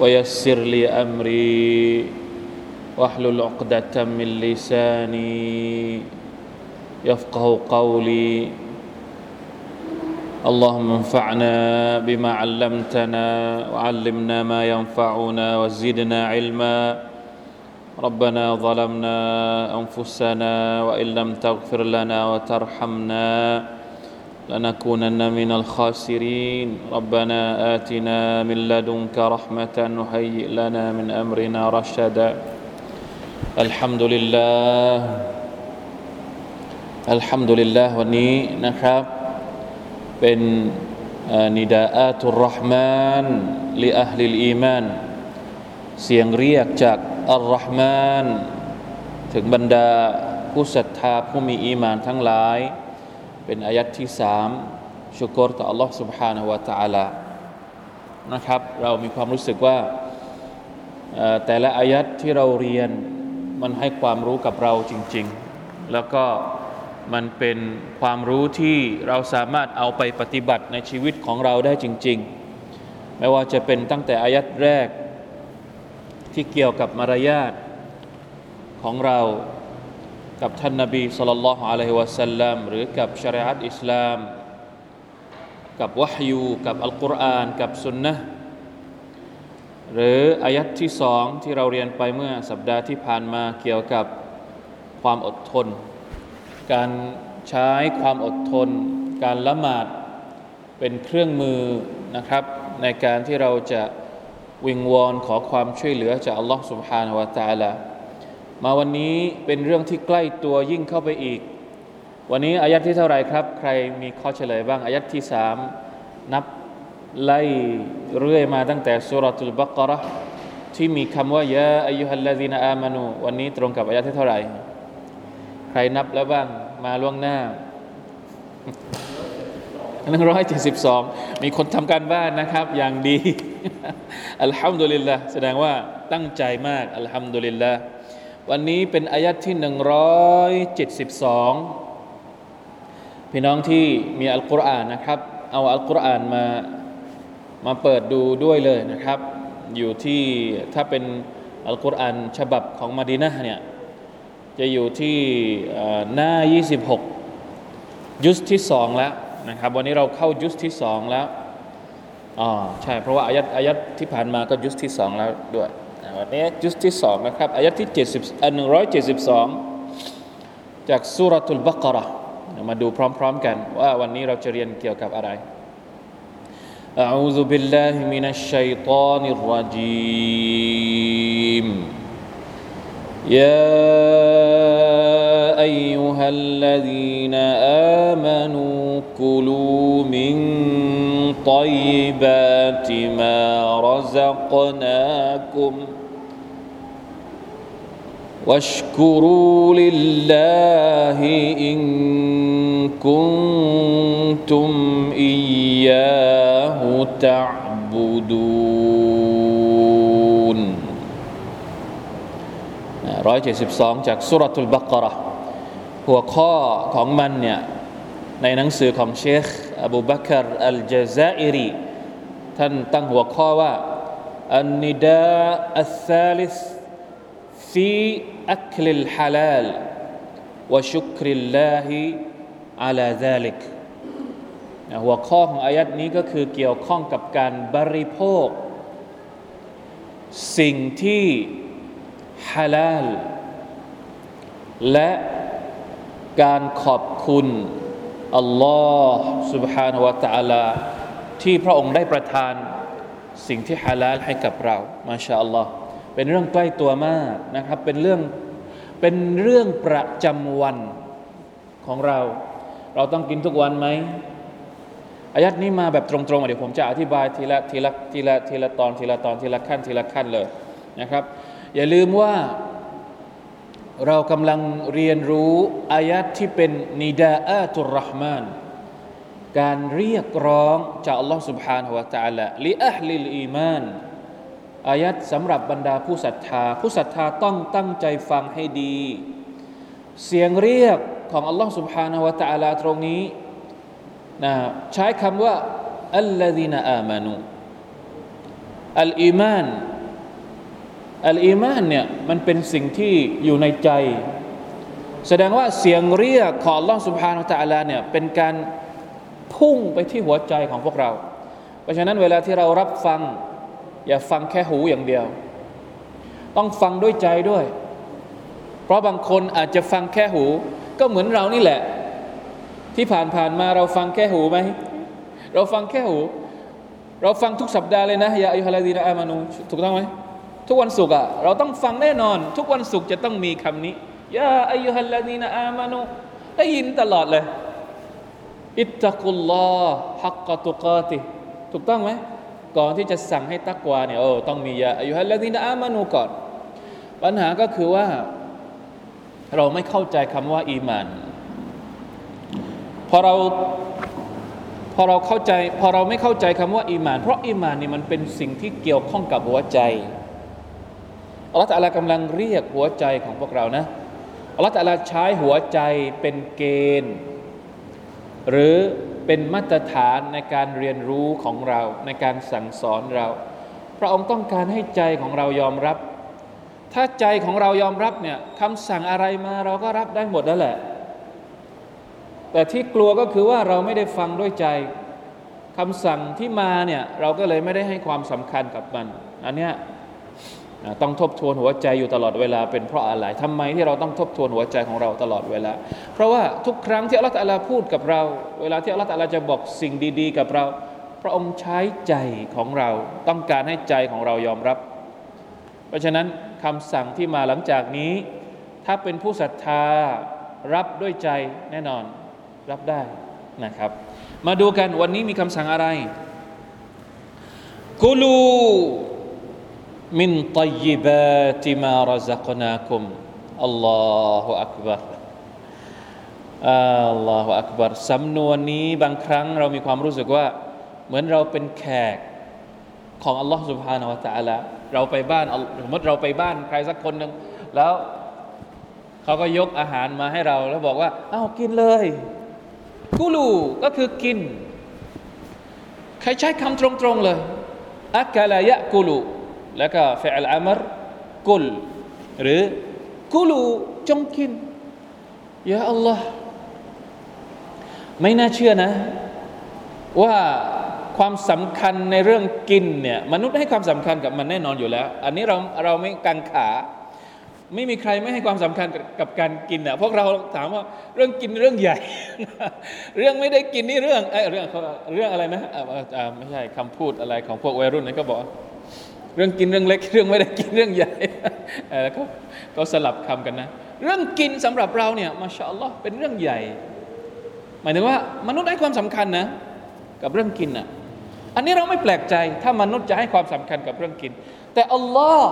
ويسر لي أمري. واحلل عقدة من لساني. يفقه قولي. اللهم انفعنا بما علمتنا وعلمنا ما ينفعنا وزدنا علما. ربنا ظلمنا أنفسنا وإن لم تغفر لنا وترحمنا. لنكونن من الخاسرين ربنا اتنا من لدنك رحمه وهيئ لنا من امرنا رشدا الحمد لله الحمد لله วันนี้นะครับ เป็นนิดาอาตุรห์มานลิอัลลิลอีมานเสียงเรียกจากอัลรห์มานถึงบรรดาผู้ศรัทธาผู้มีอีมานทั้งหลาย เป็นอายัดที่สามชุกรต่อ Allah سبحانه และ تعالى นะครับ เรามีความรู้สึกว่าแต่ละอายัดที่เราเรียนมันให้ความรู้กับเราจริง ๆ แล้วก็มันเป็นความรู้ที่เราสามารถเอาไปปฏิบัติในชีวิตของเราได้จริง ๆ ไม่ว่าจะเป็นตั้งแต่อายัดแรก ที่เกี่ยวกับมารยาทของเรา กับท่านนาบีสุลต่านละฮ์อะลัยฮิวะสัลลัมหรือกับชริอัตอิสลาม กับวะฮยูกับอัลกุรอานกับสุนนะหรืออายัดที่สองที่เราเรียนไปเมื่อสัปดาห์ที่ผ่านมาเกี่ยวกับความอดทนการใช้ความอดทน การละหมาดเป็นเครื่องมือนะครับ ในการที่เราจะวิงวอนขอความช่วยเหลือจากอัลลอฮ์ سبحانه และ تعالى มาวันนี้เป็นเรื่องที่ใกล้ตัวยิ่งเข้าไปอีก วันนี้อายัดที่เท่าไหร่ครับ ใครมีข้อเฉลยบ้างอายัดที่สามนับไล่เรื่อยมาตั้งแต่สุรทูลบักรที่มีคำว่ายาอายุฮัลลาดีนอามานูวันนี้ตรงกับอายัดที่เท่าไหร่ใครนับแล้วบ้างมาล่วงหน้าหนึ่งร้อยเจ็ดสิบสองมีคนทำการบ้านนะครับ อย่างดี อัลฮัมดุลิลละแสดงว่าตั้งใจมาก อัลฮัมดุลิลละ วันนี้เป็นอายัดที่หนึ่งร้อยเจ็ดสิบสองพี่น้องที่มีอัลกุรอานนะครับ เอาอัลกุรอานมามาเปิดดูด้วยเลยนะครับ อยู่ที่ถ้าเป็นอัลกุรอานฉบับของมาดีนะเนี่ยจะอยู่ที่หน้า 26 ยุสที่สองแล้วนะครับวันนี้เราเข้ายุสที่สองแล้วอ๋อใช่เพราะว่าอายัดอายัดที่ผ่านมาก็ยุสที่สองแล้วด้วย วันนี้ยุสที่สองนะครับอายัดที่70อัน172 จากสุรทูลบักระมาดูพร้อมๆกันว่าวันนี้เราจะเรียนเกี่ยวกับอะไร أعوذ بالله من الشيطان الرجيم يا ايها الذين امنوا كلوا من طيبات ما رزقناكم واشكروا لله ان كنتم اياه تعبدون 172 จากสุรทูลบักระหัวข้อของมันเนี่ยในหนังสือของเชคอบูบักรอัลจาซาอิรีท่านตั้งหัวข้อว่าอันนิดาอัลซาลิส ฟีอัคลิลฮาลาลวะชุกริลลาฮิอาลาซาลิกหัวข้อของอายัดนี้ก็คือเกี่ยวข้องกับการบริโภค สิ่งที่ฮาลาลและการขอบคุณอัลลอฮ์ سبحانه และ تعالى ที่พระองค์ได้ประทาน สิ่งที่ฮาลาลให้กับเรา มาชาอัลลอฮ์ เป็นเรื่องใกล้ตัวมากนะครับ เป็นเรื่อง เป็นเรื่องประจำวันของเรา เราต้องกินทุกวันไหม อายัดนี้มาแบบตรงๆเดี๋ยวผมจะอธิบายทีละทีละทีละทีละตอนทีละตอนทีละขั้นทีละขั้นเลยนะครับ อย่าลืมว่าเรากำลังเรียนรู้อายัดที่เป็นนิดาอาตุรห์มานการเรียกร้องจากอัลลอฮ์ سبحانه และ تعالى ลิอัลลิลอีมาน อายัดสำหรับบรรดาผู้ศรัทธา ผู้ศรัทธาต้องตั้งใจฟังให้ดี เสียงเรียกของอัลลอฮ์ سبحانه และ تعالى ตรงนี้นะใช้คำว่าอัลลอฮีนอามานูอัลอีมานอัลอีมานเนี่ยมันเป็นสิ่งที่อยู่ในใจ แสดงว่าเสียงเรียกของ Allah سبحانه และ تعالى เนี่ยเป็นการพุ่งไปที่หัวใจของพวกเรา เพราะฉะนั้นเวลาที่เรารับฟัง อย่าฟังแค่หูอย่างเดียว ต้องฟังด้วยใจด้วย เพราะบางคนอาจจะฟังแค่หู ก็เหมือนเรานี่แหละ ที่ผ่านผ่านมาเราฟังแค่หูไหมเราฟังแค่หู เราฟังทุกสัปดาห์เลยนะยาอัยฮะลาดีนอามานูถูกต้องไหมทุกวันศุกร์อะเราต้องฟังแน่นอน ทุกวันศุกร์จะต้องมีคำนี้ยาอายุฮัลลาดีนอามานุได้ยินตลอดเลย อิตตะกุลลอฮ์ฮักกตุกาติ ถูกต้องไหม ก่อนที่จะสั่งให้ตักวาเนี่ยโอ้ต้องมียาอายุฮัลลาดีนอามานุก่อน ปัญหาก็คือว่าเราไม่เข้าใจคำว่า อีมานพอเราพอเราเข้าใจพอเราไม่เข้าใจคำว่า อีมาน เพราะอีมานนี่มันเป็นสิ่งที่เกี่ยวข้องกับหัวใจอัลลอฮฺตะลากำลังเรียกหัวใจของพวกเรานะอัลลอฮฺตะลาใช้หัวใจเป็นเกณฑ์ หรือ เป็นมาตรฐานในการเรียนรู้ของเราในการสั่งสอนเรา พระองค์ต้องการให้ใจของเรายอมรับ ถ้าใจของเรายอมรับเนี่ยคำสั่งอะไรมาเราก็รับได้หมดแล้วแหละ แต่ที่กลัวก็คือว่าเราไม่ได้ฟังด้วยใจคำสั่งที่มาเนี่ยเราก็เลยไม่ได้ให้ความสำคัญกับมัน อันเนี้ย ต้องทบทวนหัวใจอยู่ตลอดเวลาเป็นเพราะอะไรทำไมที่เราต้องทบทวนหัวใจของเราตลอดเวลา เพราะว่าทุกครั้งที่อัลลอฮฺพูดกับเรา เวลาที่อัลลอฮฺจะบอกสิ่งดี ๆ กับเรา พระองค์ใช้ใจของเรา ต้องการให้ใจของเรายอมรับ เพราะฉะนั้นคำสั่งที่มาหลังจากนี้ ถ้าเป็นผู้ศรัทธารับด้วยใจแน่นอนรับได้นะครับ มาดูกันวันนี้มีคำสั่งอะไรกุลู มินตัยบาติมารซักนาคุมอัลลอฮฺอักบารอัลลอฮฺอักบารสำนวนนี้บางครั้งเรามีความรู้สึกว่า เหมือนเราเป็นแขกของอัลลอฮฺ سبحانه และ تعالى เราไปบ้านสมมติเราไปบ้านใครสักคนหนึ่งแล้วเขาก็ยกอาหารมาให้เรา แล้วบอกว่าอ้าวกินเลยกูลูก็คือกิน ใครใช้คำตรงๆเลยอักกะลายะกูลู แล้วก็เฟลอัมรกุล หรือกุลูจงกินยาอัลลอฮ์ไม่น่าเชื่อนะ ว่าความสำคัญในเรื่องกินเนี่ยมนุษย์ให้ความสำคัญกับมันแน่นอนอยู่แล้ว อันนี้เราเราไม่กังขา ไม่มีใครไม่ให้ความสำคัญกับการกินอะพวกเราถามว่าเรื่องกินเรื่องใหญ่ เรื่องไม่ได้กินนี่เรื่องเอ้เรื่องเรื่องอะไรนะไม่ใช่คำพูดอะไรของพวกวัยรุ่นนี่ก็บอก เรื่องกินเรื่องเล็ก เรื่องไม่ได้กินเรื่องใหญ่แล้วก็ก็สลับคำกันนะ เรื่องกินสำหรับเราเนี่ยมาชาอัลลอฮ์เป็นเรื่องใหญ่ หมายถึงว่ามนุษย์ให้ความสำคัญนะ กับเรื่องกินอะอันนี้เราไม่แปลกใจ ถ้ามนุษย์จะให้ความสำคัญกับเรื่องกิน แต่อัลลอฮ์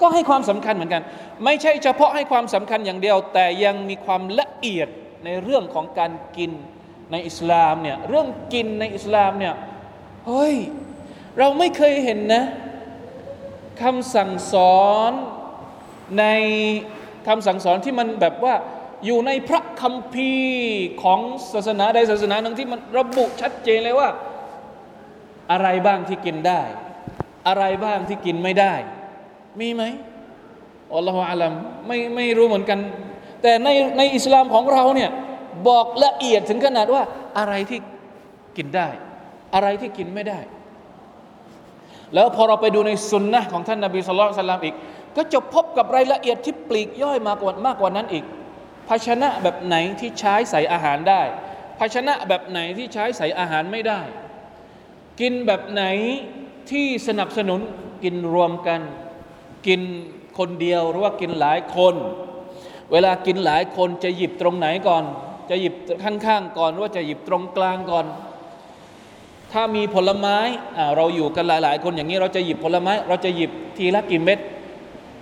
ก็ให้ความสำคัญเหมือนกัน ไม่ใช่เฉพาะให้ความสำคัญอย่างเดียว แต่ยังมีความละเอียดในเรื่องของการกินในอิสลามเนี่ยเรื่องกินในอิสลามเนี่ยเฮ้ย เราไม่เคยเห็นนะคำสั่งสอนในคำสั่งสอนที่มันแบบว่าอยู่ในพระคัมภีร์ของศาสนาใดศาสนาหนึ่งที่มันระบุชัดเจนเลยว่า อะไรบ้างที่กินได้ อะไรบ้างที่กินไม่ได้ มีไหมอัลลอฮฺอาลัมไม่ไม่รู้เหมือนกัน แต่ในในอิสลามของเราเนี่ยบอกละเอียดถึงขนาดว่าอะไรที่กินได้ อะไรที่กินไม่ได้ แล้วพอเราไปดูในสุนนะของท่านนาบีสุลต่านอีก ก็จะพบกับรายละเอียดที่ปลีกย่อยมากกว่ามากกว่านั้นอีก ภาชนะแบบไหนที่ใช้ใส่อาหารได้ ภาชนะแบบไหนที่ใช้ใส่อาหารไม่ได้ กินแบบไหนที่สนับสนุนกินรวมกัน กินคนเดียวหรือว่ากินหลายคน เวลากินหลายคนจะหยิบตรงไหนก่อน จะหยิบข้างๆก่อนหรือว่าจะหยิบตรงกลางก่อน ถ้ามีผลไม้เราอยู่กันหลายๆ คนอย่างนี้เราจะหยิบผลไม้ เราจะหยิบทีละกี่เม็ด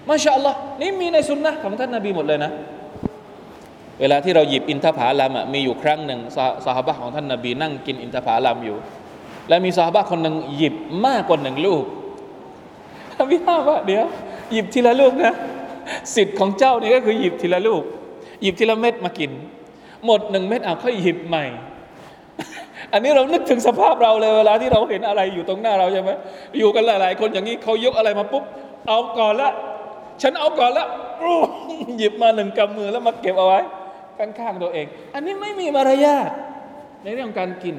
มาชาอัลลอฮ์นี่มีในสุนนะของท่านนาบีหมดเลยนะ เวลาที่เราหยิบอินทผลัมมีอยู่ครั้งหนึ่งสาฮาบะของท่านนาบีนั่งกินอินทผลัมอยู่ และมีสาฮาบะคนหนึ่งหยิบมากกว่าหนึ่งลูกท่านพี่ห้าว่าเดี๋ยวหยิบทีละลูกนะสิทธิ์ของเจ้านี่ก็คือหยิบทีละลูก หยิบทีละเม็ดมากิน หมดหนึ่งเม็ดเอาค่อยหยิบใหม่ อันนี้เรานึกถึงสภาพเราเลยเวลาที่เราเห็นอะไรอยู่ตรงหน้าเราใช่ไหมอยู่กันหลายๆ คนอย่างนี้เขายกอะไรมาปุ๊บ เอาก่อนละ ฉันเอาก่อนละหยิบมาหนึ่งกำมือแล้วมาเก็บเอาไว้ ข้างๆตัวเอง อันนี้ไม่มีมารยาทในเรื่องการกิน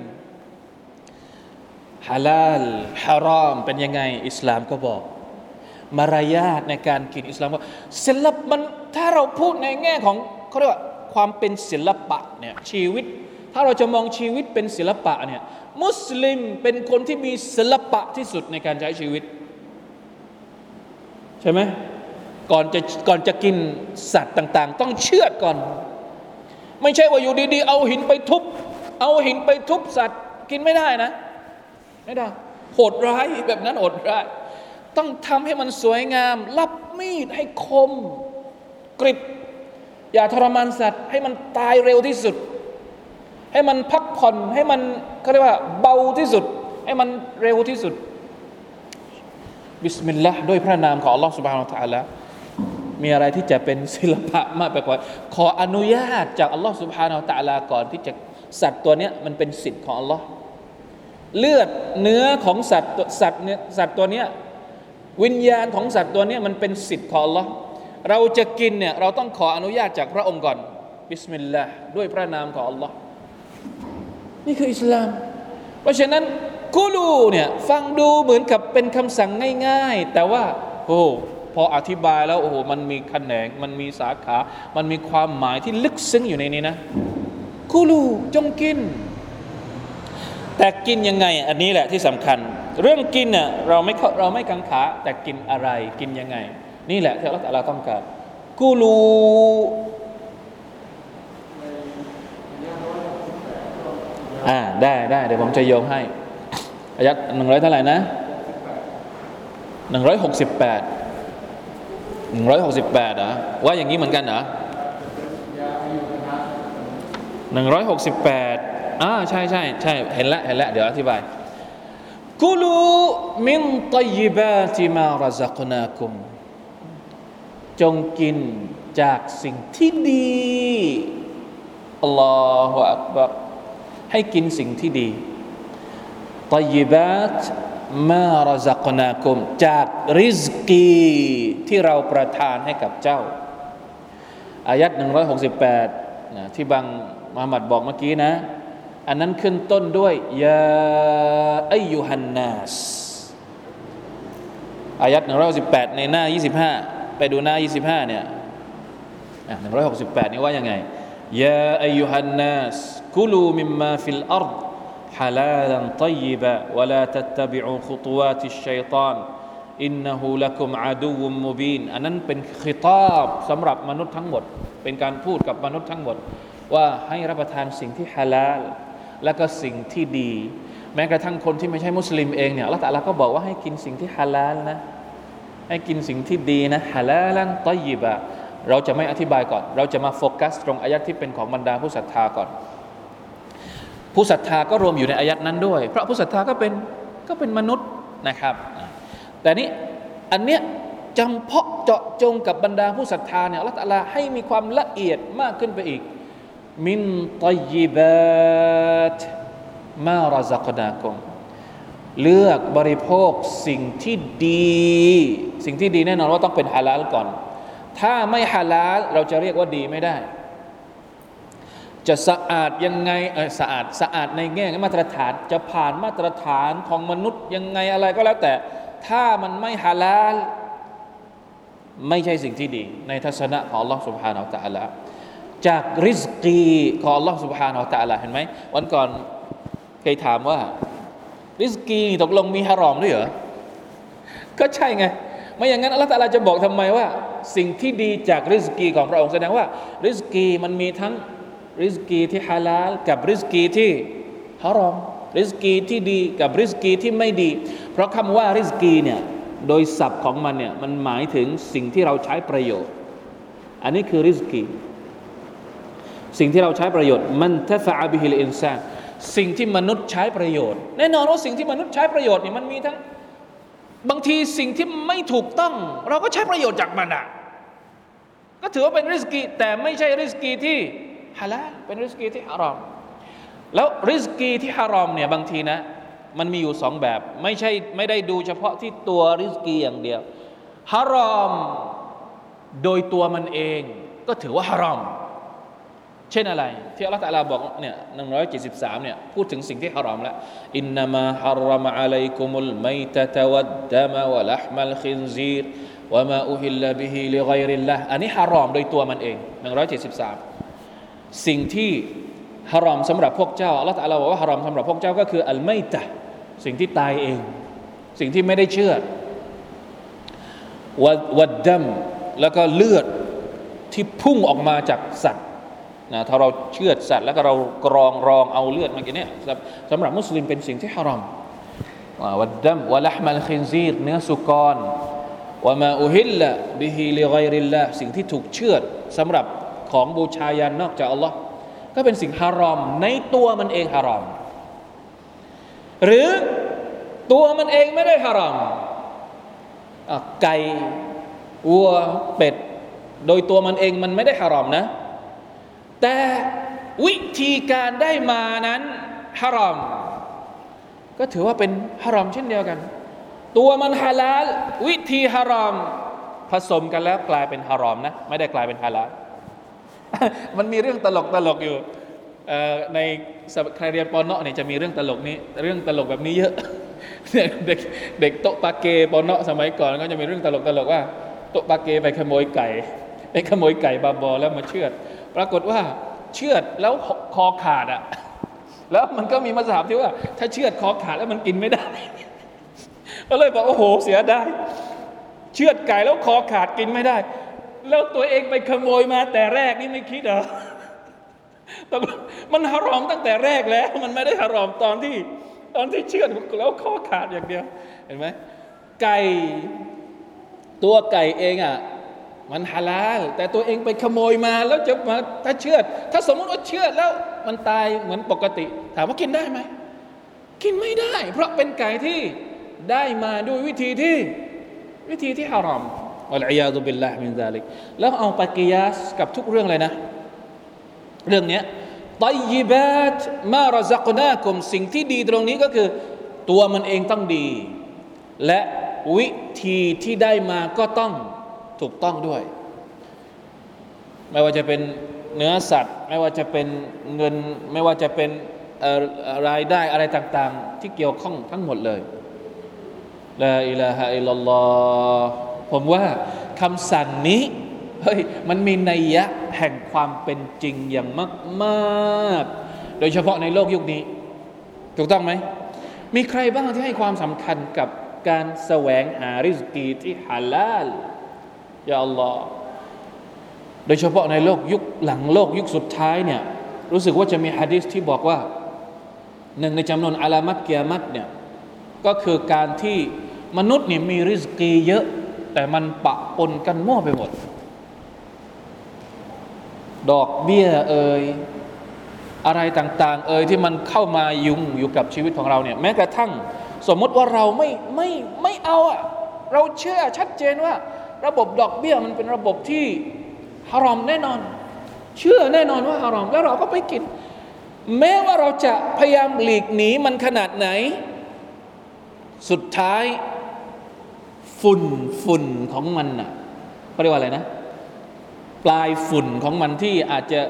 ฮาลาลฮารอมเป็นยังไง อิสลามก็บอก มารยาทในการกินอิสลามว่าศิลปมันถ้าเราพูดในแง่ของเขาเรียกว่าความเป็นศิลปะเนี่ยชีวิต ถ้าเราจะมองชีวิตเป็นศิลปะเนี่ยมุสลิมเป็นคนที่มีศิลปะที่สุดในการใช้ชีวิต ใช่ไหมก่อนจะก่อนจะกินสัตว์ต่าง ๆ ต้องเชื่อดก่อน ไม่ใช่ว่าอยู่ดีๆ เอาหินไปทุบ เอาหินไปทุบสัตว์กินไม่ได้นะ ไม่ได้โหดร้ายแบบนั้นโหดร้ายต้องทำให้มันสวยงาม รับมีดให้คม กริบ อย่าทรมานสัตว์ ให้มันตายเร็วที่สุด ให้มันพักผ่อนให้มันเขาเรียกว่าเบาที่สุด ให้มันเร็วที่สุด บิสมิลลาห์ด้วยพระนามของอัลลอฮฺสุบฮานาอัลลอฮมีอะไรที่จะเป็นศิลปะมากไปกว่า ขออนุญาตจากอัลลอฮฺสุบฮานาอัลลอฮก่อนที่จะสัตว์ตัวเนี้ยมันเป็นสิทธิ์ของอัลลอฮ์เลือดเนื้อของสัตว์สัตว์เนี้ยสัตว์ตัวเนี้ยวิญญาณของสัตว์ตัวเนี้ยมันเป็นสิทธิ์ของอัลลอฮ์เราจะกินเนี่ยเราต้องขออนุญาตจากพระองค์ก่อนบิสมิลลาห์ด้วยพระนามของอัลลอฮ์ นี่คืออิสลาม เพราะฉะนั้นกูลูเนี่ยฟังดูเหมือนกับเป็นคำสั่งง่าย ๆ แต่ว่าโอ้พออธิบายแล้วโอ้โหมันมีแขนง มันมีสาขา มันมีความหมายที่ลึกซึ้งอยู่ในนี้นะกูลูจงกิน แต่กินยังไง อันนี้แหละที่สำคัญ เรื่องกินเนี่ยเราไม่เราไม่กังขา แต่กินอะไรกินยังไง นี่แหละที่เราแต่เราต้องการกูรู อ่าได้ได้เดี๋ยวผมจะโยงให้อายัดหนึ่งร้อยเท่าไหร่นะหนึ่งร้อยหกสิบแปดหนึ่งร้อยหกสิบแปดเหรอว่าอย่างนี้เหมือนกันเหรอหนึ่งร้อยหกสิบแปดอ่าใช่ใช่ใช่เห็นแล้วเห็นแล้วเดี๋ยวอธิบายกุลูมินตยิบาติมารซักนาคุม จงกินจากสิ่งที่ดีอัลลอฮฺอักบัร ให้กินสิ่งที่ดีตยิบาตมารซักนาคุมจากริสกีที่เราประทานให้กับเจ้า อายัด168นะที่บางมหมัดบอกเมื่อกี้นะ อันนั้นขึ้นต้นด้วยยาอายุฮันนัสอายัดหนึ่งร้อยสิบแปดในหน้ายี่สิบห้าไปดูหน้ายี่สิบห้าเนี่ยหนึ่งร้อยหกสิบแปดนี่ว่ายังไงยาอายุฮันนัส كلوا مما في الأرض حلالا طيبا ولا تتبعوا خطوات الشيطان อันนั้นเป็น خطاب สำหรับมนุษย์ทั้งหมด เป็นการพูดกับมนุษย์ทั้งหมด ว่าให้รับประทานสิ่งที่ฮาลาลและก็สิ่งที่ดี แม้กระทั่งคนที่ไม่ใช่มุสลิมเองเนี่ยอัลลอฮฺตะลาก็บอกว่าให้กินสิ่งที่ฮาลาลนะให้กินสิ่งที่ดีนะ حلالا طيباเราจะไม่อธิบายก่อน เราจะมาโฟกัสตรงอายะที่เป็นของบรรดาผู้ศรัทธาก่อน ผู้ศรัทธาก็รวมอยู่ในอายัดนั้นด้วย เพราะผู้ศรัทธาก็เป็นก็เป็นมนุษย์นะครับ แต่นี้อันเนี้ยจำเพาะเจาะจงกับบรรดาผู้ศรัทธาเนี่ยละตลาให้มีความละเอียดมากขึ้นไปอีก มินตยิบาตมารซักนาคมเลือกบริโภคสิ่งที่ดี สิ่งที่ดีแน่นอนว่าต้องเป็นฮาลาลก่อน ถ้าไม่ฮาลาลเราจะเรียกว่าดีไม่ได้ จะสะอาดยังไงเออสะอาดสะอาดในแง่มาตรฐาน จะผ่านมาตรฐานของมนุษย์ยังไงอะไรก็แล้วแต่ ถ้ามันไม่ฮาลาลไม่ใช่สิ่งที่ดี ในทัศนะของ Allah سبحانه และ تعالى จากริสกีของ Allah سبحانه และ تعالى เห็นไหมวันก่อนเคยถามว่า ริสกีตกลงมีฮารอมด้วยเหรอ ก็ใช่ไง ไม่อย่างนั้นอัลลอฮฺตาลาจะบอกทำไมว่า สิ่งที่ดีจากริสกีของพระองค์แสดงว่า ริสกีมันมีทั้ง ริสกีที่ฮาลาลกับริสกีที่ฮารอมริสกีที่ดีกับริสกีที่ไม่ดี เพราะคำว่าริสกีเนี่ยโดยศัพท์ของมันเนี่ยมันหมายถึงสิ่งที่เราใช้ประโยชน์ อันนี้คือริสกี สิ่งที่เราใช้ประโยชน์ มันทฟะบิฮิลอินซานสิ่งที่มนุษย์ใช้ประโยชน์ แน่นอนว่าสิ่งที่มนุษย์ใช้ประโยชน์เนี่ยมันมีทั้งบางทีสิ่งที่ไม่ถูกต้อง เราก็ใช้ประโยชน์จากมันอะก็ถือว่าเป็นริสกีแต่ไม่ใช่ริสกีที่ ฮาลาลเป็นริสกีที่ฮารอม แล้วริสกีที่ฮารอมเนี่ยบางทีนะ มันมีอยู่สองแบบ ไม่ใช่ไม่ได้ดูเฉพาะที่ตัวริสกีอย่างเดียวฮารอมโดยตัวมันเองก็ถือว่าฮารอม เช่นอะไร ที่อัลลอฮฺตะลาบอกเนี่ยหนึ่งร้อยเจ็ดสิบสามเนี่ยพูดถึงสิ่งที่ฮารอมแล้วอินนามาฮารมะอะลัยกุมุลไมตะตะวัดดามะวะลัฮมัลคินซีรวะมาอุฮิลลบิฮิลิไกริลละอันนี้ฮารอมโดยตัวมันเองหนึ่งร้อยเจ็ดสิบสาม สิ่งที่ฮารอมสำหรับพวกเจ้าอัลลอฮฺตะลาบอกว่าฮารอมสำหรับพวกเจ้าก็คือ الميتة สิ่งที่ตายเอง สิ่งที่ไม่ได้เชื่อوالدمแล้วก็เลือดที่พุ่งออกมาจากสัตว์นะถ้าเราเชื่อสัตว์แล้วก็เรากรองรองเอาเลือดมากินเนี่ยสำหรับมุสลิมเป็นสิ่งที่ฮารอมوالدم ولحم الخنزيرเนื้อสุกรوما أهل به لغير اللهสิ่งที่ถูกเชื่อสำหรับ ของบูชายัญนอกจากอัลลอฮ์ก็เป็นสิ่งฮารอมในตัวมันเองฮารอม หรือตัวมันเองไม่ได้ฮารอมไก่วัวเป็ด โดยตัวมันเองมันไม่ได้ฮารอมนะ แต่วิธีการได้มานั้นฮารอม ก็ถือว่าเป็นฮารอมเช่นเดียวกัน ตัวมันฮาลาลวิธีฮารอมผสมกันแล้วกลายเป็นฮารอมนะ ไม่ได้กลายเป็นฮาลาล มันมีเรื่องตลกตลกอยู่ในใครเรียนปอนเนาะเนี่ยจะมีเรื่องตลกนี้ เรื่องตลกแบบนี้เยอะเด็กเด็กโตปาเกปอนเนาะสมัยก่อนก็จะมีเรื่องตลกตลกว่าโตปาเกไปขโมยไก่ไปขโมยไก่บาบอแล้วมาเชือด ปรากฏว่าเชือดแล้วคอขาดอะแล้วมันก็มีมาสาบที่ว่า ถ้าเชือดคอขาดแล้วมันกินไม่ได้ก็เลยบอกโอ้โหเสียได้เชือดไก่แล้วคอขาดกินไม่ได้ แล้วตัวเองไปขโมยมาแต่แรกนี่ไม่คิดเหรอมันฮารอมตั้งแต่แรกแล้ว มันไม่ได้ฮารอมตอนที่ ตอนที่เชือดแล้วคอขาดอย่างเดียว เห็นไหมไก่ตัวไก่เองอะมันฮาลาลแต่ตัวเองไปขโมยมาแล้วจะมาถ้าเชือด ถ้าสมมติว่าเชือดแล้วมันตายเหมือนปกติ ถามว่ากินได้ไหมกินไม่ได้ เพราะเป็นไก่ที่ได้มาด้วยวิธีที่วิธีที่ฮารอม อัลอยาตุบิลลาฮ์มินซาลิกแล้วเอาปกิยาสกับทุกเรื่องเลยนะ เรื่องนี้ตยิบาตมารซักนาคุมสิ่งที่ดีตรงนี้ก็คือ ตัวมันเองต้องดี และวิธีที่ได้มาก็ต้องถูกต้องด้วย ไม่ว่าจะเป็นเนื้อสัตว์ ไม่ว่าจะเป็นเงิน ไม่ว่าจะเป็นรายได้อะไรต่าง ๆ ที่เกี่ยวข้องทั้งหมดเลยลาอิลาฮะอิลลัลลอฮ์ ผมว่าคำสั่งนี้เฮ้ยมันมีนัยยะแห่งความเป็นจริงอย่างมากๆ โดยเฉพาะในโลกยุคนี้ ถูกต้องไหม มีใครบ้างที่ให้ความสำคัญกับการแสวงหาริสกีที่ฮาลาลยาอัลลอฮ์โดยเฉพาะในโลกยุคหลังโลกยุคสุดท้ายเนี่ยรู้สึกว่าจะมีฮะดิษที่บอกว่าหนึ่งในจำนวนอาลามัตเกียมัตเนี่ยก็คือการที่มนุษย์นี่มีริสกีเยอะ แต่มันปะปนกันมั่วไปหมด ดอกเบี้ยเอ่ยอะไรต่าง ๆ เอ่ยที่มันเข้ามายุ่งอยู่กับชีวิตของเราเนี่ยแม้กระทั่ง สมมติว่าเราไม่ไม่ไม่เอาอะเราเชื่อชัดเจนว่า ระบบดอกเบี้ยมันเป็นระบบที่ฮารอมแน่นอน เชื่อแน่นอนว่าฮารอมแล้วเราก็ไปกิน แม้ว่าเราจะพยายามหลีกหนีมันขนาดไหน สุดท้าย ฝุ่นฝุ่นของมันน่ะเขาเรียกว่าอะไรนะ ปลายฝุ่นของมันที่อาจจะ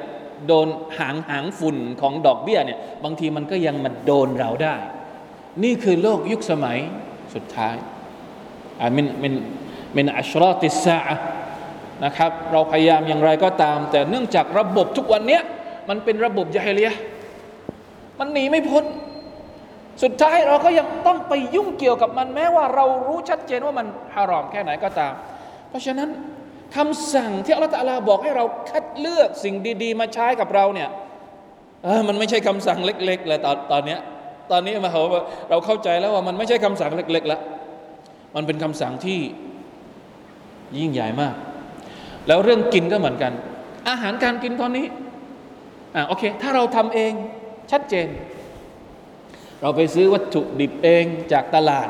โดนหางหางฝุ่นของดอกเบี้ยเนี่ยบางทีมันก็ยังมาโดนเราได้ นี่คือโลกยุคสมัยสุดท้ายอ่ามินมินมินอัชรอติสานะครับ เราพยายามอย่างไรก็ตาม แต่เนื่องจากระบบทุกวันนี้มันเป็นระบบยาฮิเลียมันหนีไม่พ้น สุดท้ายเราก็ยังต้องไปยุ่งเกี่ยวกับมันแม้ว่าเรารู้ชัดเจนว่ามันฮารอมแค่ไหนก็ตาม เพราะฉะนั้นคำสั่งที่อัลลอฮฺตลาบอกให้เราคัดเลือกสิ่งดี ๆ มาใช้กับเราเนี่ยเออมันไม่ใช่คำสั่งเล็กๆเลยตอนตอนนี้ตอนนี้มาเราเราเข้าใจแล้วว่ามันไม่ใช่คำสั่งเล็กๆละมันเป็นคำสั่งที่ยิ่งใหญ่มาก แล้วเรื่องกินก็เหมือนกัน อาหารการกินตอนนี้อ่าโอเค ถ้าเราทำเองชัดเจน เราไปซื้อวัตถุดิบเองจากตลาด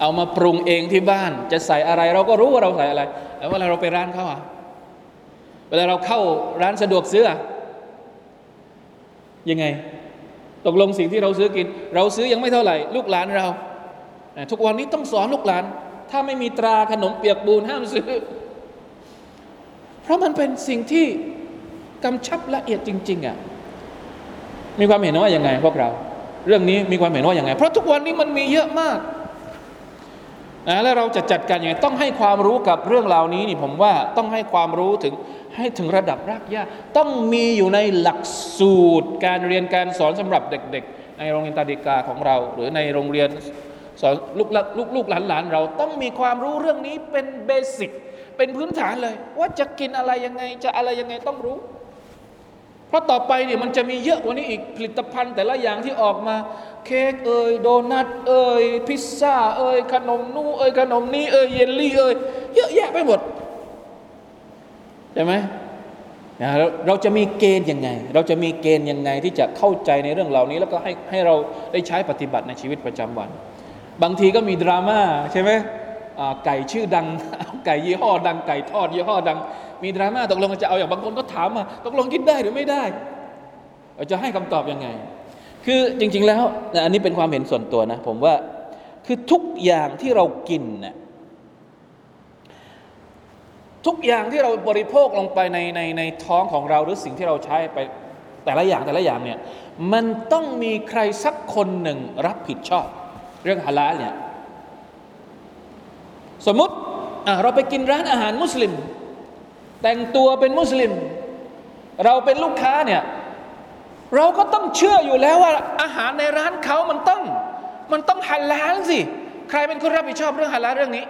เอามาปรุงเองที่บ้าน จะใส่อะไร เราก็รู้ว่าเราใส่อะไร แล้วเวลาเราไปร้านเขาอะเวลาเราเข้าร้านสะดวกซื้ออยังไง ตกลงสิ่งที่เราซื้อกิน เราซื้อยังไม่เท่าไหร่ ลูกหลานเรา ทุกวันนี้ต้องสอนลูกหลาน ถ้าไม่มีตราขนมเปียกบูนห้ามซื้อ เพราะมันเป็นสิ่งที่กำชับละเอียดจริง ๆอะ่ะมีความเห็นว่ายังไงพวกเรา เรื่องนี้มีความเห็นว่ายังไง เพราะทุกวันนี้มันมีเยอะมากนะแล้วเราจะจัดการยังไงต้องให้ความรู้กับเรื่องรานี้นี่ผมว่าต้องให้ความรู้ถึงให้ถึงระดับรากหญ้าต้องมีอยู่ในหลักสูตร การเรียนการสอนสำหรับเด็ก ๆ ในโรงเรียนตาดิกาของเรา หรือในโรงเรียนสอนลูกลูกลูกหลานเราต้องมีความรู้เรื่องนี้เป็นเบสิกเป็นพื้นฐานเลย ว่าจะกินอะไรยังไงจะอะไรยังไงต้องรู้ เพราะต่อไปเนี่ยมันจะมีเยอะกว่านี้อีกผลิตภัณฑ์แต่ละอย่างที่ออกมา เค้กเอ่ยโดนัทเอ่ยพิซซ่าเอ่ยขนมนู่เอ่ยขนมนี้เอ่ยเยลลี่เอ่ยเยอะแยะไปหมดใช่ไหมนะเราจะมีเกณฑ์ยังไง เราจะมีเกณฑ์ยังไงที่จะเข้าใจในเรื่องเหล่านี้ แล้วก็ให้ให้เราได้ใช้ปฏิบัติในชีวิตประจำวัน บางทีก็มีดราม่าใช่ไหมไก่ชื่อดังไก่ยี่ห้อดังไก่ทอดยี่ห้อดัง มีดราม่าตกลงจะเอาอย่างบางคนก็ถามมาตกลงกินได้หรือไม่ได้เราจะให้คำตอบยังไง คือจริง ๆ แล้วอันนี้เป็นความเห็นส่วนตัวนะ ผมว่าคือทุกอย่างที่เรากินนะทุกอย่างที่เราบริโภคลงไปในในในท้องของเราหรือสิ่งที่เราใช้ไปแต่ละอย่างแต่ละอย่างเนี่ยมันต้องมีใครสักคนหนึ่งรับผิดชอบ เรื่องฮาลาลเนี่ยสมมติเราไปกินร้านอาหารมุสลิม แต่งตัวเป็นมุสลิม เราเป็นลูกค้าเนี่ยเราก็ต้องเชื่ออยู่แล้วว่า อาหารในร้านเขามันต้อง มันต้องฮาลาลสิ ใครเป็นคนรับผิดชอบเรื่องฮาลาลเรื่องนี้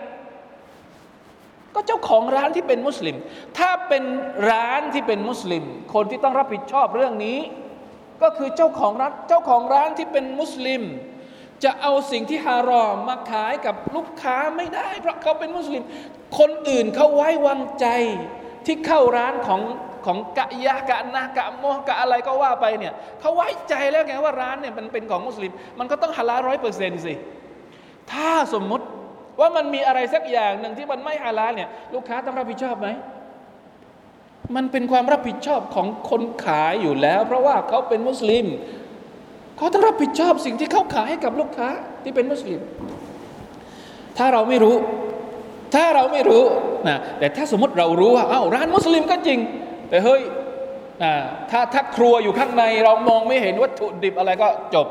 ก็เจ้าของร้านที่เป็นมุสลิม ถ้าเป็นร้านที่เป็นมุสลิม คนที่ต้องรับผิดชอบเรื่องนี้ ก็คือเจ้าของร้านเจ้าของร้านที่เป็นมุสลิม จะเอาสิ่งที่ฮารอมมาขายกับลูกค้าไม่ได้ เพราะเขาเป็นมุสลิม คนอื่นเขาไว้วางใจ ที่เข้าร้านของของกะยะกะนากะโมกะอะไรก็ว่าไปเนี่ยเขาไว้ใจแล้วไงว่าร้านเนี่ยมันเป็นของมุสลิม มันก็ต้องฮาลาร้อยเปอร์เซ็นต์สิ ถ้าสมมุติว่ามันมีอะไรสักอย่างหนึ่งที่มันไม่ฮาลาเนี่ยลูกค้าต้องรับผิดชอบไหมมันเป็นความรับผิดชอบของคนขายอยู่แล้ว เพราะว่าเขาเป็นมุสลิมเขาต้องรับผิดชอบสิ่งที่เขาขายให้กับลูกค้าที่เป็นมุสลิม ถ้าเราไม่รู้ ถ้าเราไม่รู้นะแต่ถ้าสมมติเรารู้ว่าเอ้าร้านมุสลิมก็จริง แต่เฮ้ยถ้าถ้าครัวอยู่ข้างในเรามองไม่เห็นวัตถุดิบอะไรก็จบ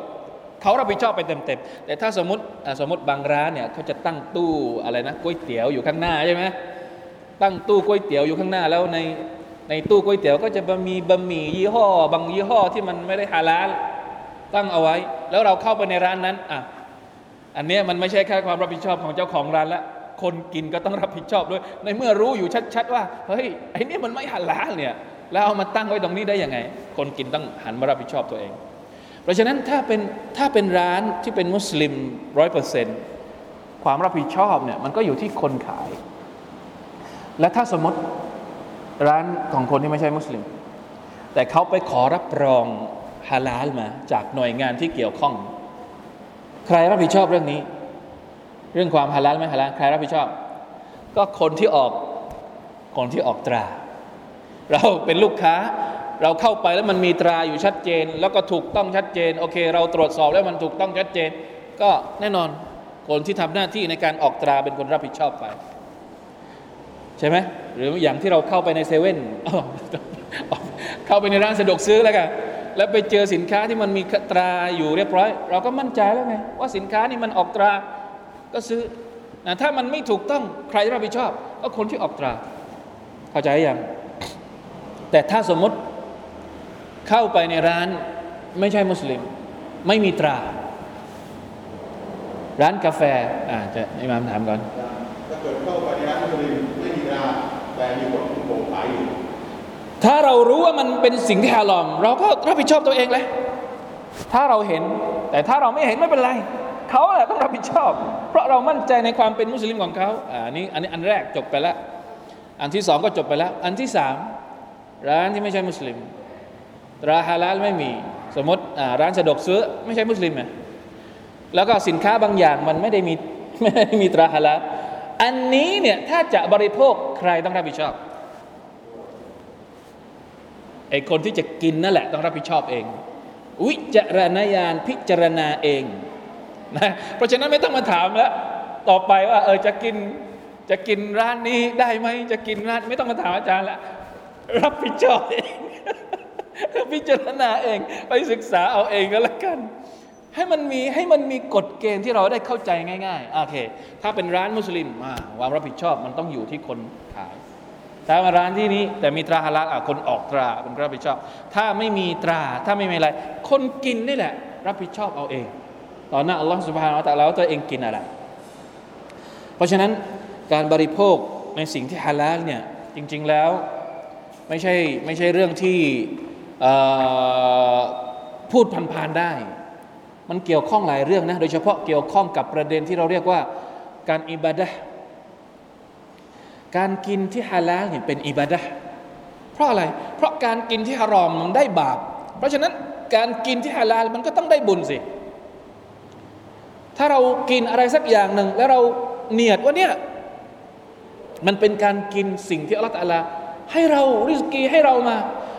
เขารับผิดชอบไปเต็มๆแต่ถ้าสมมติสมมติบางร้านเนี่ยเขาจะตั้งตู้อะไรนะก๋วยเตี๋ยวอยู่ข้างหน้าใช่ไหมตั้งตู้ก๋วยเตี๋ยวอยู่ข้างหน้าแล้วในในตู้ก๋วยเตี๋ยวก็จะมีบะหมี่ยี่ห้อ บางยี่ห้อที่มันไม่ได้ฮาลาลตั้งเอาไว้ แล้วเราเข้าไปในร้านนั้นอะอันนี้มันไม่ใช่แค่ความรับผิดชอบของเจ้าของร้านละ คนกินก็ต้องรับผิดชอบด้วย ในเมื่อรู้อยู่ชัดๆว่าเฮ้ยไอ้นี่มันไม่ฮาลาลเนี่ยแล้วเอามาตั้งไว้ตรงนี้ได้ยังไง คนกินต้องหันมารับผิดชอบตัวเอง เพราะฉะนั้นถ้าเป็นถ้าเป็นร้านที่เป็นมุสลิมร้อยเปอร์เซนต์ความรับผิดชอบเนี่ยมันก็อยู่ที่คนขาย และถ้าสมมติร้านของคนที่ไม่ใช่มุสลิม แต่เขาไปขอรับรองฮาลาลมาจากหน่วยงานที่เกี่ยวข้อง ใครรับผิดชอบเรื่องนี้ เรื่องความฮาลาลไม่ฮาลาลใครรับผิดชอบ ก็คนที่ออกคนที่ออกตรา เราเป็นลูกค้าเราเข้าไปแล้วมันมีตราอยู่ชัดเจน แล้วก็ถูกต้องชัดเจนโอเค เราตรวจสอบแล้วมันถูกต้องชัดเจน ก็แน่นอนคนที่ทำหน้าที่ในการออกตราเป็นคนรับผิดชอบไป ใช่ไหมหรืออย่างที่เราเข้าไปในเซเว่นเข้าไปในร้านสะดวกซื้อแล้วกันแล้วไปเจอสินค้าที่มันมีตราอยู่เรียบร้อย เราก็มั่นใจแล้วไงว่าสินค้านี่มันออกตรา ก็ซื้อนะถ้ามันไม่ถูกต้องใครรับผิดชอบ ก็คนที่ออกตรา เข้าใจยัง แต่ถ้าสมมติเข้าไปในร้านไม่ใช่มุสลิม ไม่มีตรา ร้านกาแฟอ่าจะอิมามถามก่อนถ้าเกิดเข้าไปในร้านมุสลิมไม่มีตราแต่มีคนโบกขายอยู่ถ้าเรารู้ว่ามันเป็นสิ่งที่ฮาลอม เราก็รับผิดชอบตัวเองเลยถ้าเราเห็น แต่ถ้าเราไม่เห็นไม่เป็นไร เขาแหละต้องรับผิดชอบ เพราะเรามั่นใจในความเป็นมุสลิมของเขาอ่านี่อันนี้อันแรกจบไปแล้ว อันที่สองก็จบไปแล้ว อันที่สามร้านที่ไม่ใช่มุสลิมราฮาลาลไม่มี สมมติอ่าร้านสะดวกซื้อไม่ใช่มุสลิมไงแล้วก็สินค้าบางอย่างมันไม่ได้มีไม่ได้มีตราฮาลาลอันนี้เนี่ยถ้าจะบริโภคใครต้องรับผิดชอบไอคนที่จะกินนั่นแหละต้องรับผิดชอบเอง วิจารณญาณพิจารณาเอง นะเพราะฉะนั้นไม่ต้องมาถามแล้ว ต่อไปว่าเออจะกินจะกินร้านนี้ได้ไหมจะกินร้านไม่ต้องมาถามอาจารย์ละรับผิดชอบเองพิจารณาเองไปศึกษาเอาเองก็แล้วกัน ให้มันมีให้มันมีกฎเกณฑ์ที่เราได้เข้าใจง่ายๆโอเค ถ้าเป็นร้านมุสลิมมาความรับผิดชอบมันต้องอยู่ที่คนขายถ้ามาร้านที่นี้แต่มีตราฮาลาลคนออกตราเป็นรับผิดชอบ ถ้าไม่มีตราถ้าไม่มีอะไร คนกินนี่แหละ รับผิดชอบเอาเอง ตอนหน้าอัลลอฮฺสุบฮานาอัลลอฮฺแล้วตัวเองกินอะไร เพราะฉะนั้นการบริโภคในสิ่งที่ฮาลาลเนี่ยจริง ๆแล้วไม่ใช่ไม่ใช่เรื่องที่พูดผ่านๆได้ มันเกี่ยวข้องหลายเรื่องนะโดยเฉพาะเกี่ยวข้องกับประเด็นที่เราเรียกว่าการอิบาดะการกินที่ฮาลาลเนี่ยเป็นอิบาดะเพราะอะไร เพราะการกินที่ฮารอมมันได้บาป เพราะฉะนั้นการกินที่ฮาลาลมันก็ต้องได้บุญสิ ถ้าเรากินอะไรสักอย่างหนึ่ง แล้วเราเนียดว่าเนี่ยมันเป็นการกินสิ่งที่อัลลอฮฺลาให้เราริสกีให้เรามา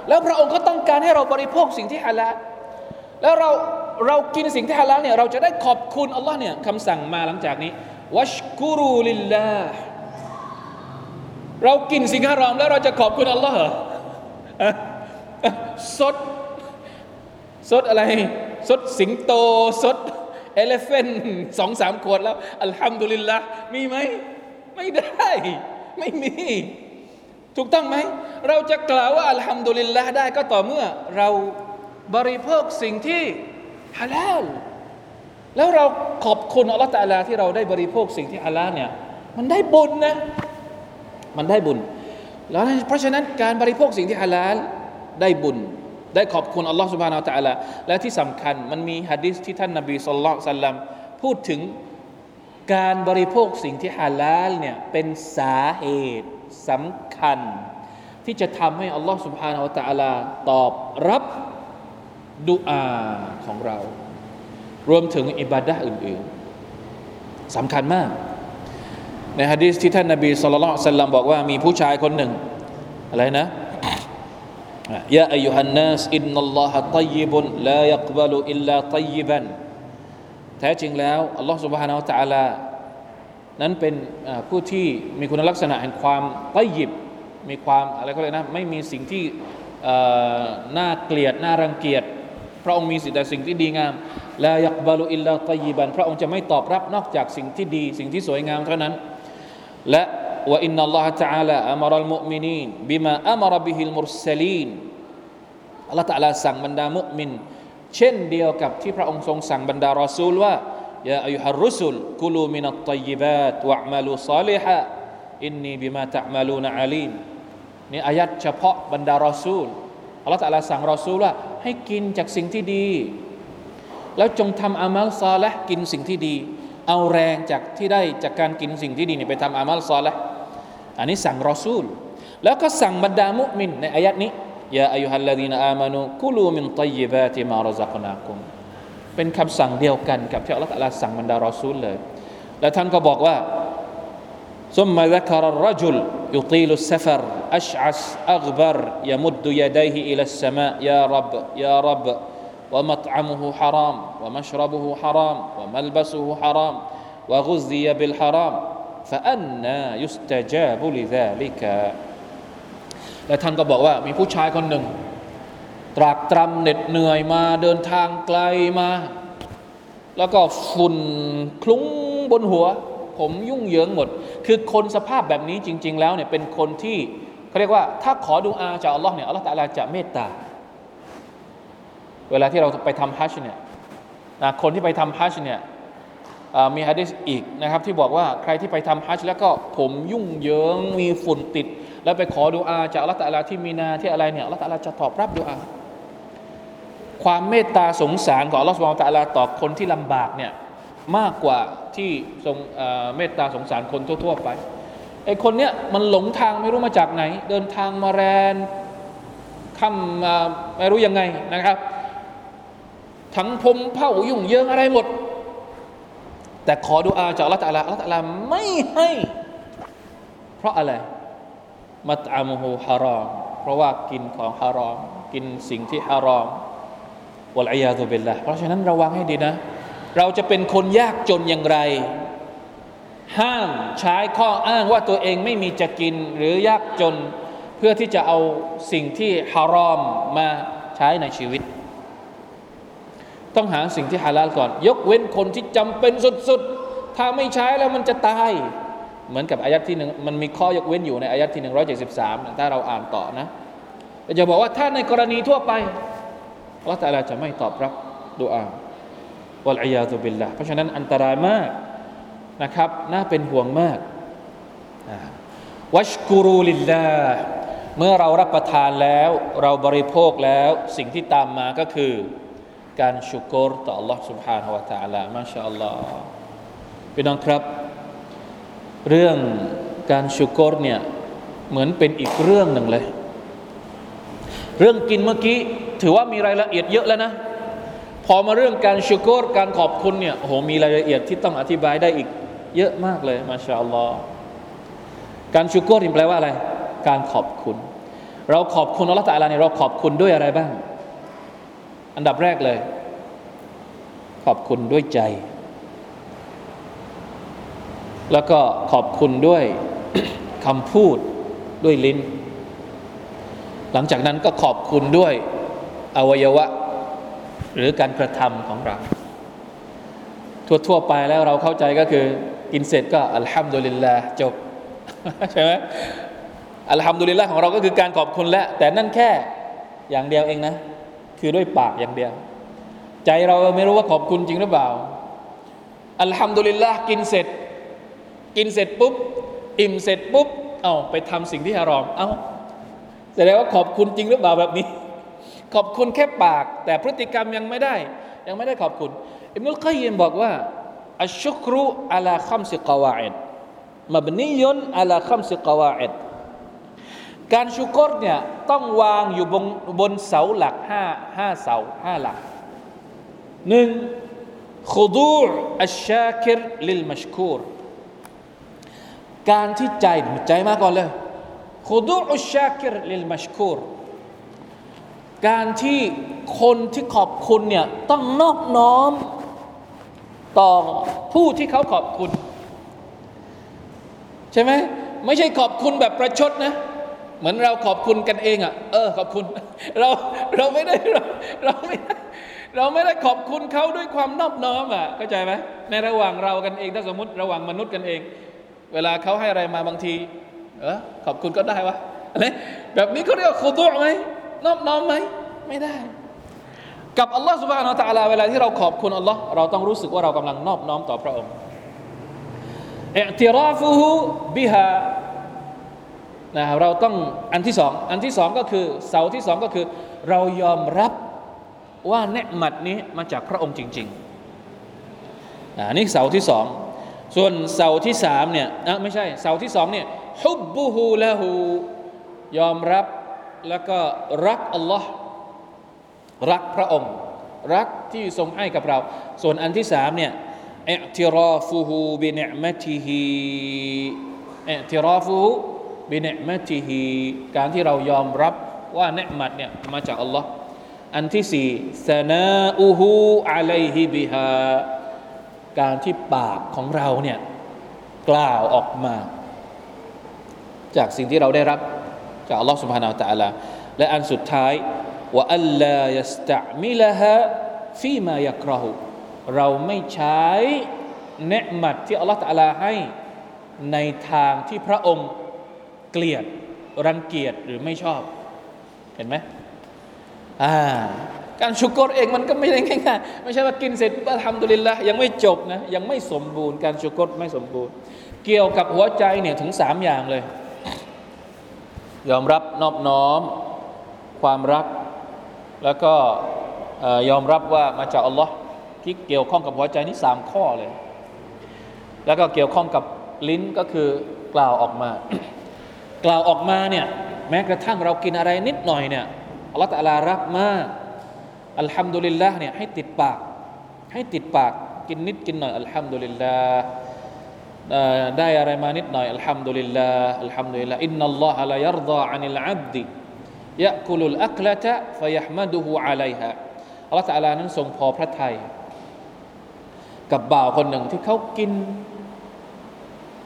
แล้วพระองค์ก็ต้องการให้เราบริโภคสิ่งที่ฮาลาลแล้วเราเรากินสิ่งที่ฮาลาลเนี่ยเราจะได้ขอบคุณอัลลอฮ์เนี่ยคำสั่งมาหลังจากนี้วัชกุรูลิลลาห์เรากินสิ่งฮารอมแล้วเราจะขอบคุณอัลลอฮ์เหรอสดสดอะไรสดสิงโตสด เอเลเฟนสองสามขวดแล้ว อัลฮัมดุลิลละมีไหม ไม่ได้ ไม่มี ถูกต้องไหม เราจะกล่าวว่าอัลฮัมดุลิลละได้ก็ต่อเมื่อ เราบริโภคสิ่งที่ฮาลาลแล้วเราขอบคุณอัลลอฮฺตะลาที่เราได้บริโภคสิ่งที่ฮาลาลเนี่ยมันได้บุญนะ มันได้บุญ แล้วเพราะฉะนั้นการบริโภคสิ่งที่ฮาลาลได้บุญ ได้ขอบคุณอัลลอฮฺสุบฮานาอัลตะลาและที่สำคัญมันมีฮะดิษที่ท่านนบีสุลต่านสัลลัมพูดถึงการบริโภคสิ่งที่ฮาลาลเนี่ยเป็นสาเหตุสำคัญ ที่จะทำให้อัลลอฮฺสุบฮานาอัลตะลาตอบรับดุอาของเรา รวมถึงอิบาดะอื่นๆสำคัญมาก ในฮะดีษที่ท่านนบีสุลต่านสัลลัมบอกว่ามีผู้ชายคนหนึ่ง อะไรนะ ยาอายุฮันนัสอินนัลลอฮะตัยบุนลายักบาลุอิลลาตัยบันแท้จริงแล้วอัลลอฮ์ سبحانه และ تعالى นั้นเป็นผู้ที่มีคุณลักษณะแห่งความตัยิบมีความอะไรก็เลยนะไม่มีสิ่งที่น่าเกลียดน่ารังเกียจพระองค์มีสิ่งแต่สิ่งที่ดีงามลายักบาลุอิลลาตัยบันพระองค์จะไม่ตอบรับนอกจากสิ่งที่ดี สิ่งที่สวยงามเท่านั้นและ ว่าอินนัลลอฮฺ تعالى อัมรัลมุมินีนบิมาอัมรบิฮิลมุรสลีนอัลลอฮฺ تعالى สั่งบรรดามุมิน เช่นเดียวกับที่พระองค์ทรงสั่งบรรดารอซูลว่ายาอายุฮัรุสุลกุลูมินัตตัยบาตวะมาลูซาลิฮะอินนีบิมาตะมาลูนอาลีมนี่อายัดเฉพาะบรรดารอซูลอัลลอฮฺ تعالى สั่งรอซูลว่าให้กินจากสิ่งที่ดี แล้วจงทำอามัลซาละกินสิ่งที่ดี เอาแรงจากที่ได้จากการกินสิ่งที่ดีเนี่ยไปทำอามัลซอละอันนี้สั่งรอซูล แล้วก็สั่งบรรดามุมินในอายัดนี้يا أيها الذين آمنوا كلوا من طيبات ما رزقناكمเป็นคำสั่งเดียวกันกับที่อัลลอฮฺสั่งบรรดารอซูลเลย และท่านก็บอกว่าثم ذكر الرجل يطيل السفر أشعث أغبر يمد يديه إلى السماء يا رب يا رب ومطعمه حرام ومشربه حرام وملبسه حرام وغذي بالحرام فأنا يستجاب لذلك และท่านก็บอกว่ามีผู้ชายคนหนึ่ง ตรากตรำเหน็ดเหนื่อยมาเดินทางไกลมา แล้วก็ฝุ่นคลุ้งบนหัว ผมยุ่งเหยิงหมด คือคนสภาพแบบนี้จริง ๆ แล้วเนี่ยเป็นคนที่เขาเรียกว่า ถ้าขอดูอาจากอัลลอฮ์เนี่ยอัลลอฮ์ตะลาจะเมตตา เวลาที่เราไปทำฮัจญ์เนี่ยนะคนที่ไปทำฮัจญ์เนี่ยมีฮะดิษอีกนะครับ ที่บอกว่าใครที่ไปทำฮัจญ์แล้วก็ผมยุ่งเหยิงมีฝุ่นติด แล้วไปขอดูอาจากอัลลอฮฺตะลาที่มีนาที่อะไรเนี่ยอัลลอฮฺตะลาจะตอบรับดูอา ความเมตตาสงสารของอัลอสุบานตะลาต่อคนที่ลำบากเนี่ยมากกว่าที่ทรงเมตตาสงสารคนทั่ว ๆ ไปไอ้คนเนี้ยมันหลงทางไม่รู้มาจากไหน เดินทางมาแรนค่ำไม่รู้ยังไงนะครับ ทั้งพมเผ่ายุ่งเยิงอะไรหมด แต่ขอดูอาจากลลอฮฺตะลาอัลลอฮฺตะลาไม่ให้ เพราะอะไรมัตอามุฮูฮารอมเพราะว่ากินของฮารอมกินสิ่งที่ฮารอมวลัยยาตุเบลละเพราะฉะนั้นระวังให้ดีนะ เราจะเป็นคนยากจนอย่างไร ห้ามใช้ข้ออ้างว่าตัวเองไม่มีจะกินหรือยากจน เพื่อที่จะเอาสิ่งที่ฮารอมมาใช้ในชีวิต ต้องหาสิ่งที่ฮาลาลก่อน ยกเว้นคนที่จำเป็นสุดๆ ถ้าไม่ใช้แล้วมันจะตาย เหมือนกับอายัดที่หนึ่งมันมีข้อยกเว้นอยู่ในอายัดที่หนึ่งร้อยเจ็ดสิบสามถ้าเราอ่านต่อนะจะบอกว่าถ้าในกรณีทั่วไปอัลลอฮฺตาลาจะไม่ตอบรับดุอาวัลอียาตุบิลละเพราะฉะนั้นอันตรายมากนะครับ น่าเป็นห่วงมากวัชกุรูลิลลาเมื่อเรารับประทานแล้ว เราบริโภคแล้วสิ่งที่ตามมาก็คือ การชุกรต่อ Allah سبحانه และ تعالى มาชาอัลลอฮ์พี่น้องครับ เรื่องการชุกรเนี่ยเหมือนเป็นอีกเรื่องหนึ่งเลย เรื่องกินเมื่อกี้ถือว่ามีรายละเอียดเยอะแล้วนะ พอมาเรื่องการชุกรการขอบคุณเนี่ยโอ้โหมีรายละเอียดที่ต้องอธิบายได้อีก เยอะมากเลยมาชาอัลลอฮ์การชุกรนี่แปลว่าอะไร การขอบคุณ เราขอบคุณอัลลอฮฺตะลาเนี่ยเราขอบคุณด้วยอะไรบ้าง อันดับแรกเลย ขอบคุณด้วยใจ แล้วก็ขอบคุณด้วยคำพูดด้วยลิ้น หลังจากนั้นก็ขอบคุณด้วยอวัยวะ หรือการกระทำของเราทั่วๆไปแล้วเราเข้าใจก็คือ กินเสร็จก็อัลฮัมดุลิลลาห์จบ ใช่ไหมอัลฮัมดุลิลลาห์ของเราก็คือการขอบคุณแล้วแต่นั่นแค่อย่างเดียวเองนะ คือด้วยปากอย่างเดียว ใจเราไม่รู้ว่าขอบคุณจริงหรือเปล่า อัลฮัมดุลิลลาห์กินเสร็จ กินเสร็จปุ๊บ อิ่มเสร็จปุ๊บ เอาไปทำสิ่งที่ฮารอม เอาแสดงว่าขอบคุณจริงหรือเปล่าแบบนี้ ขอบคุณแค่ปาก แต่พฤติกรรมยังไม่ได้ ยังไม่ได้ขอบคุณอิมนุลกัยยิมบอกว่าอัชชุกรุอัลาคัมสิกวาอิดมับนิยนอัลาคัมสิกวาอิด การชุกรเนี่ยต้องวางอยู่บนบนเสาหลักห้าห้าเสาห้าหลักหนึ่งขุดูอัชชาคิรลิลมัชคูรการที่ใจใจมาก่อนเลยขุดูอัชชาคิรลิลมัชคูรการที่คนที่ขอบคุณเนี่ยต้องนอบน้อม ต่อผู้ที่เขาขอบคุณ ใช่ไหมไม่ใช่ขอบคุณแบบประชดนะ เหมือนเราขอบคุณกันเองอะ่ะ เออ ขอบคุณ เราเราไม่ได้เราเราไม่เราไม่ได้ขอบคุณเขาด้วยความนอบน้อมอะเข้าใจไหมในระหว่างเรากันเองถ้าสมมติระหว่างมนุษย์กันเอง เวลาเขาให้อะไรมาบางที เออขอบคุณก็ได้วะอะไรแบบนี้เขาเรียกว่าขุดุไหมนอบน้อมไหมไม่ได้ กับอัลลอฮ์สุบฮานาอัลลอฮ์เวลาที่เราขอบคุณอัลลอฮ์เราต้องรู้สึกว่าเรากำลังนอบน้อมต่อพระองค์เอติราฟุฮุบิฮา นะครับเราต้องอันที่สองอันที่สองก็คือเสาที่สองก็คือ เรายอมรับว่าเนืหมัดนี้มาจากพระองค์จริงๆอันนี้เสาที่สองส่วนเสาที่สามเนี่ยไม่ใช่เสาที่สองเนี่ยฮุบบูฮูละหูยอมรับแล้วก็รักอัลลอฮ์รักพระองค์ รักที่ทรงให้กับเรา ส่วนอันที่สามเนี่ยอิติราฟูฮูบิเนมติฮีอิติราฟูฮู บิเนมะจิฮีการที่เรายอมรับว่าเนมัดเนี่ยมาจากอัลลอฮ์อันที่สี่สนาอูฮูอะลัยฮิบิฮาการที่ปากของเราเนี่ยกล่าวออกมา จากสิ่งที่เราได้รับจากอัลลอฮ์สุบฮานาอัลตะลาและอันสุดท้ายว่าอัลลายัสตะมิลฮะฟีมายักรหุเราไม่ใช้เนมัดที่อัลลอฮ์ตะลาให้ในทางที่พระองค์ เกลียด รังเกียจหรือไม่ชอบ เห็นไหมอ่าการชุกรเองมันก็ไม่ได้ง่ายๆไม่ใช่ว่ากินเสร็จก็ทำดุลินละยังไม่จบนะยังไม่สมบูรณ์การชุกรไม่สมบูรณ์ เกี่ยวกับหัวใจเนี่ยถึงสามอย่างเลย ยอมรับนอบน้อม ความรัก แล้วก็ยอมรับว่ามาจากอัลลอฮ์ที่เกี่ยวข้องกับหัวใจนี่สามข้อเลย แล้วก็เกี่ยวข้องกับลิ้นก็คือกล่าวออกมา กล่าวออกมาเนี่ยแม้กระทั่งเรากินอะไรนิดหน่อยเนี่ยอัลลอฮฺตะลารักมากอัลฮัมดุลิลละเนี่ยให้ติดปาก ให้ติดปากกินนิดกินหน่อยอัลฮัมดุลิลละได้อะไรมานิดหน่อยالحمد لله الحمد لله إن الله ليرضى عن العبد يأكل الأكلة فيحمده عليها อัลลอฮฺ تعالىนั้นทรงพอพระทัยกับบ่าวคนหนึ่งที่เขากิน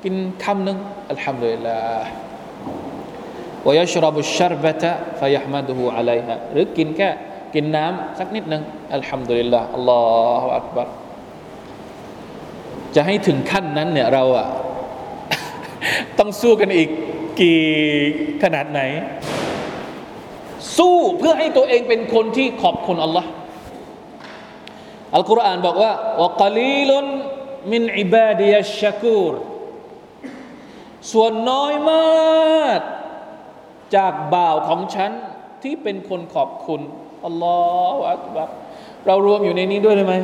กินคำหนึ่งالحمد لله ويشرب الشربة فيحمده عليهاหรือกินแค่กินน้ำสักนิดหนึ่งالحمد للهอัลลอฮฺอักบัรจะให้ถึงขั้นนั้นเนี่ยเราอะต้องสู้กันอีกกี่ขนาดไหน สู้เพื่อให้ตัวเองเป็นคนที่ขอบคุณอัลลอฮ์อัลกุรอานบอกว่าวกลีลุนมินอิบาดียชกูรส่วนน้อยมาก จากบ่าวของฉันที่เป็นคนขอบคุณอัลลอฮฺอักบัรเรารวมอยู่ในนี้ด้วยได้ไหม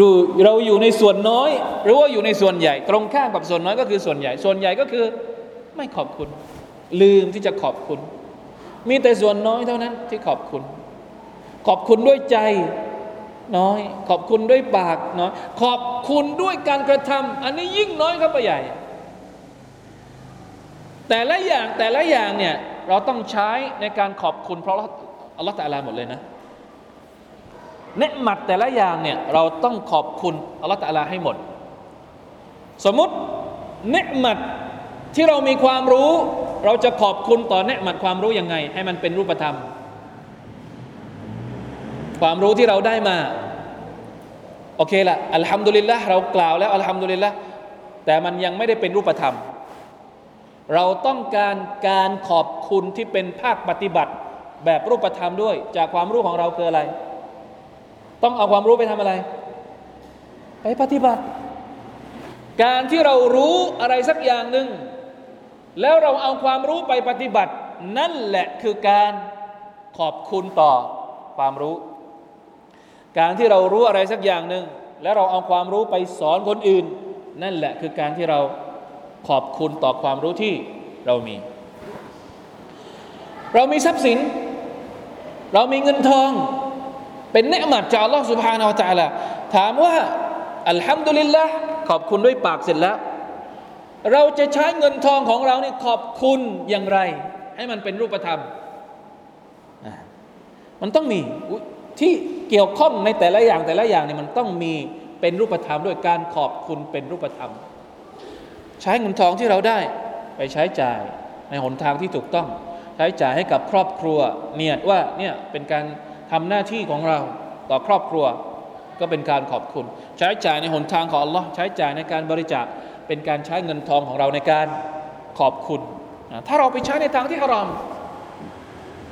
ดูเราอยู่ในส่วนน้อย หรือว่าอยู่ในส่วนใหญ่ ตรงข้ามกับส่วนน้อยก็คือส่วนใหญ่ ส่วนใหญ่ก็คือไม่ขอบคุณ ลืมที่จะขอบคุณ มีแต่ส่วนน้อยเท่านั้นที่ขอบคุณ ขอบคุณด้วยใจน้อย ขอบคุณด้วยปากน้อย ขอบคุณด้วยการกระทำอันนี้ยิ่งน้อยครับไปใหญ่ แต่ละอย่างแต่ละอย่างเนี่ยเราต้องใช้ในการขอบคุณเพราะอัลลอฮฺตะอาลาหมดเลยนะเนืหมัดแต่ละอย่างเนี่ยเราต้องขอบคุณอัลลอฮฺตะอาลาให้หมด สมมติเนืหมัดที่เรามีความรู้ เราจะขอบคุณต่อเนืหมัดความรู้ยังไง ให้มันเป็นรูปธรรม ความรู้ที่เราได้มาโอเคละอัลฮัมดุลิลละเรากล่าวแล้วอัลฮัมดุลิลละแต่มันยังไม่ได้เป็นรูปธรรม เราต้องการการขอบคุณที่เป็นภาคปฏิบัติ แบบรูปธรรมด้วย จากความรู้ของเราคืออะไร ต้องเอาความรู้ไปทำอะไร ไปปฏิบัติ การที่เรารู้อะไรสักอย่างหนึ่ง แล้วเราเอาความรู้ไปปฏิบัติ นั่นแหละคือการขอบคุณต่อความรู้ การที่เรารู้อะไรสักอย่างหนึ่ง แล้วเราเอาความรู้ไปสอนคนอื่น นั่นแหละคือการที่เรา ขอบคุณต่อความรู้ที่เรามี เรามีทรัพย์สิน เรามีเงินทอง เป็นเนืหมัดจากอัลลอฮฺสุบฮานาอัลลอฮฺถามว่าอัลฮัมดุลิลละขอบคุณด้วยปากเสร็จแล้ว เราจะใช้เงินทองของเราเนี่ยขอบคุณอย่างไร ให้มันเป็นรูปธรรม มันต้องมีที่เกี่ยวข้องในแต่ละอย่างแต่ละอย่างเนี่ยมันต้องมีเป็นรูปธรรมด้วยการขอบคุณเป็นรูปธรรม ใช้เงินทองที่เราได้ ไปใช้จ่ายในหนทางที่ถูกต้อง ใช้จ่ายให้กับครอบครัว เนียดว่าเนี่ยเป็นการทำหน้าที่ของเราต่อครอบครัว ก็เป็นการขอบคุณ ใช้จ่ายในหนทางของอัลลอฮ์ใช้จ่ายในการบริจาคเป็นการใช้เงินทองของเราในการขอบคุณ ถ้าเราไปใช้ในทางที่ฮารอม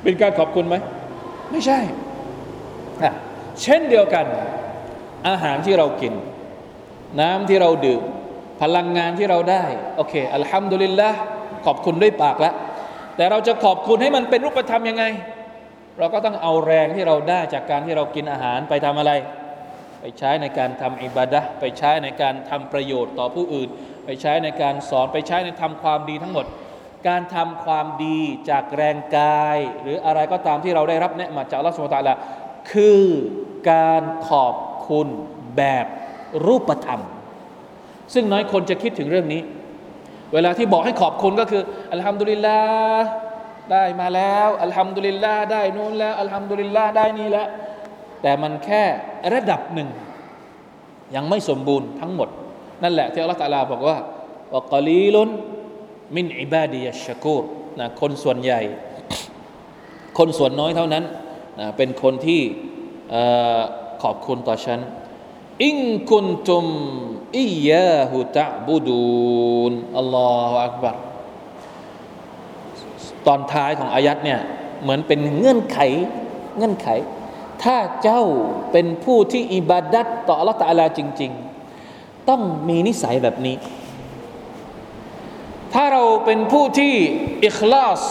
เป็นการขอบคุณไหม ไม่ใช่ เช่นเดียวกัน อาหารที่เรากิน น้ำที่เราดื่ม พลังงานที่เราได้โอเคอัลฮัมดุลิลละขอบคุณด้วยปากล้วแต่เราจะขอบคุณให้มันเป็นรูปธรรมยังไง เราก็ต้องเอาแรงที่เราได้จากการที่เรากินอาหารไปทำอะไร ไปใช้ในการทำอิบาดะไปใช้ในการทำประโยชน์ต่อผู้อื่น ไปใช้ในการสอนไปใช้ในทำความดีทั้งหมด การทำความดีจากแรงกาย หรืออะไรก็ตามที่เราได้รับเนืมาจากอัลลอฮฺสุบตะละคือการขอบคุณแบบรูปธรรม ซึ่งน้อยคนจะคิดถึงเรื่องนี้ เวลาที่บอกให้ขอบคุณก็คือ อัลฮัมดุลิลลาห์ได้มาแล้ว อัลฮัมดุลิลลาห์ได้นู่นแล้ว อัลฮัมดุลิลลาห์ได้นี่แล้ว แต่มันแค่ระดับหนึ่ง ยังไม่สมบูรณ์ทั้งหมด นั่นแหละที่อัลลอฮฺตะลาบอกว่าว่ากลีลุนมินอิบาดียชกูรนะคนส่วนใหญ่ คนส่วนน้อยเท่านั้นนะเป็นคนที่ขอบคุณต่อฉัน อิงคุนตุม อิยาหุตะบูดูนอัลลอฮฺอักบัรตอนท้ายของอายัดเนี่ยเหมือนเป็นเงื่อนไขเงื่อนไข ถ้าเจ้าเป็นผู้ที่อิบาดัตต่ออัลลอฮฺตาลาจริง ๆ ต้องมีนิสัยแบบนี้ ถ้าเราเป็นผู้ที่อิคลาส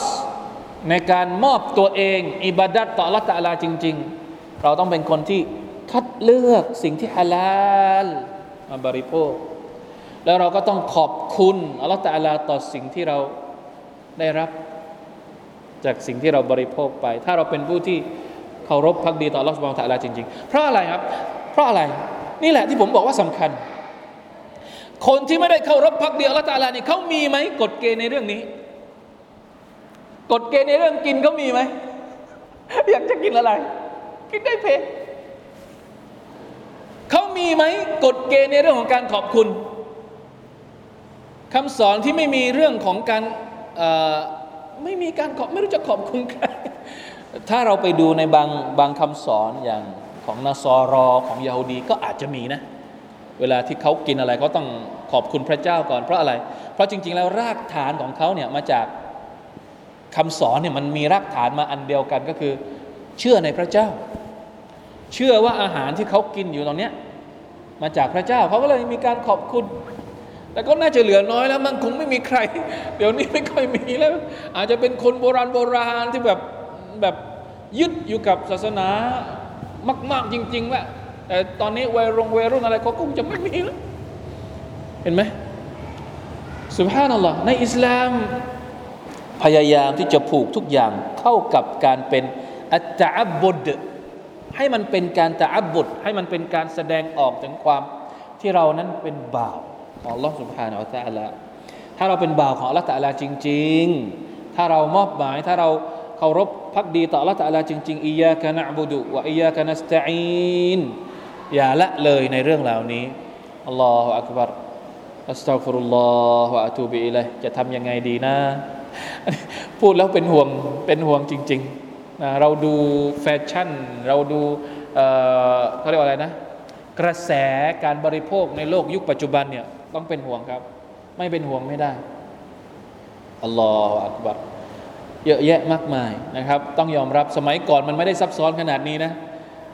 ในการมอบตัวเอง อิบาดัตต่ออัลลอฮฺตาลาจริง ๆ เราต้องเป็นคนที่คัดเลือกสิ่งที่ฮาลาล มาบริโภค แล้วเราก็ต้องขอบคุณอัลลอฮฺตะอาลาต่อสิ่งที่เราได้รับ จากสิ่งที่เราบริโภคไป ถ้าเราเป็นผู้ที่เคารพพักดีต่ออัลลอฮฺสุบฮานตะลาจริง ๆ เพราะอะไรครับ เพราะอะไรนี่แหละที่ผมบอกว่าสำคัญ คนที่ไม่ได้เคารพพักดีอัลลอฮฺตะอาลานี่เขามีไหมกฎเกณฑ์ในเรื่องนี้ กฎเกณฑ์ในเรื่องกินเขามีไหมอยากจะกินอะไร กินได้เพ เขามีไหมกฎเกณฑ์ในเรื่องของการขอบคุณคำสอนที่ไม่มีเรื่องของการไม่มีการขอบไม่รู้จะขอบคุณใครถ้าเราไปดูในบางบางคำสอนอย่างของนาซอรอของยาฮูดีก็อาจจะมีนะ เวลาที่เขากินอะไรเขาต้องขอบคุณพระเจ้าก่อนเพราะอะไร เพราะจริง ๆ แล้วรากฐานของเขาเนี่ยมาจากคำสอนเนี่ยมันมีรากฐานมาอันเดียวกันก็คือ เชื่อในพระเจ้า เชื่อว่าอาหารที่เขากินอยู่ตรงนี้มาจากพระเจ้าเขาก็เลยมีการขอบคุณ แต่ก็น่าจะเหลือน้อยแล้วมันคงไม่มีใคร เดี๋ยวนี้ไม่ค่อยมีแล้ว อาจจะเป็นคนโบราณโบราณที่แบบแบบยึดอยู่กับศาสนามาก ๆจริงๆว่าแต่ตอนนี้วัยรุ่นวัยรุ่นอะไรเขาคงจะไม่มีแล้วเห็นไหมสุภาพนั่นหรอในอิสลามพยายามที่จะผูกทุกอย่างเข้ากับการเป็นอัตตะบุด ให้มันเป็นการตะอับบุตรให้มันเป็นการแสดงออกถึงความที่เรานั้นเป็นบ่าวอัลลอฮ์สุภานอัลตะละถ้าเราเป็นบ่าวของอัลตะละจริง ๆ ถ้าเรามอบหมายถ้าเราเคารพพักดีต่อละตะละจริงๆอียะกันอับดุวะอียะกันสตอินอย่าละเลยในเรื่องเหล่านี้อัลลอฮฺอักบารอัสตัฟุรุลลอฮฺวะอะตูบิอิลยจะทำยังไงดีนะ พูดแล้วเป็นห่วงเป็นห่วงจริง ๆ นะเราดูแฟชั่น เราดูเขาเรียกว่าอะไรนะ กระแสการบริโภคในโลกยุคปัจจุบันเนี่ยต้องเป็นห่วงครับ ไม่เป็นห่วงไม่ได้อัลลอฮฺอักบัรเยอะแยะมากมายนะครับ ต้องยอมรับสมัยก่อนมันไม่ได้ซับซ้อนขนาดนี้นะ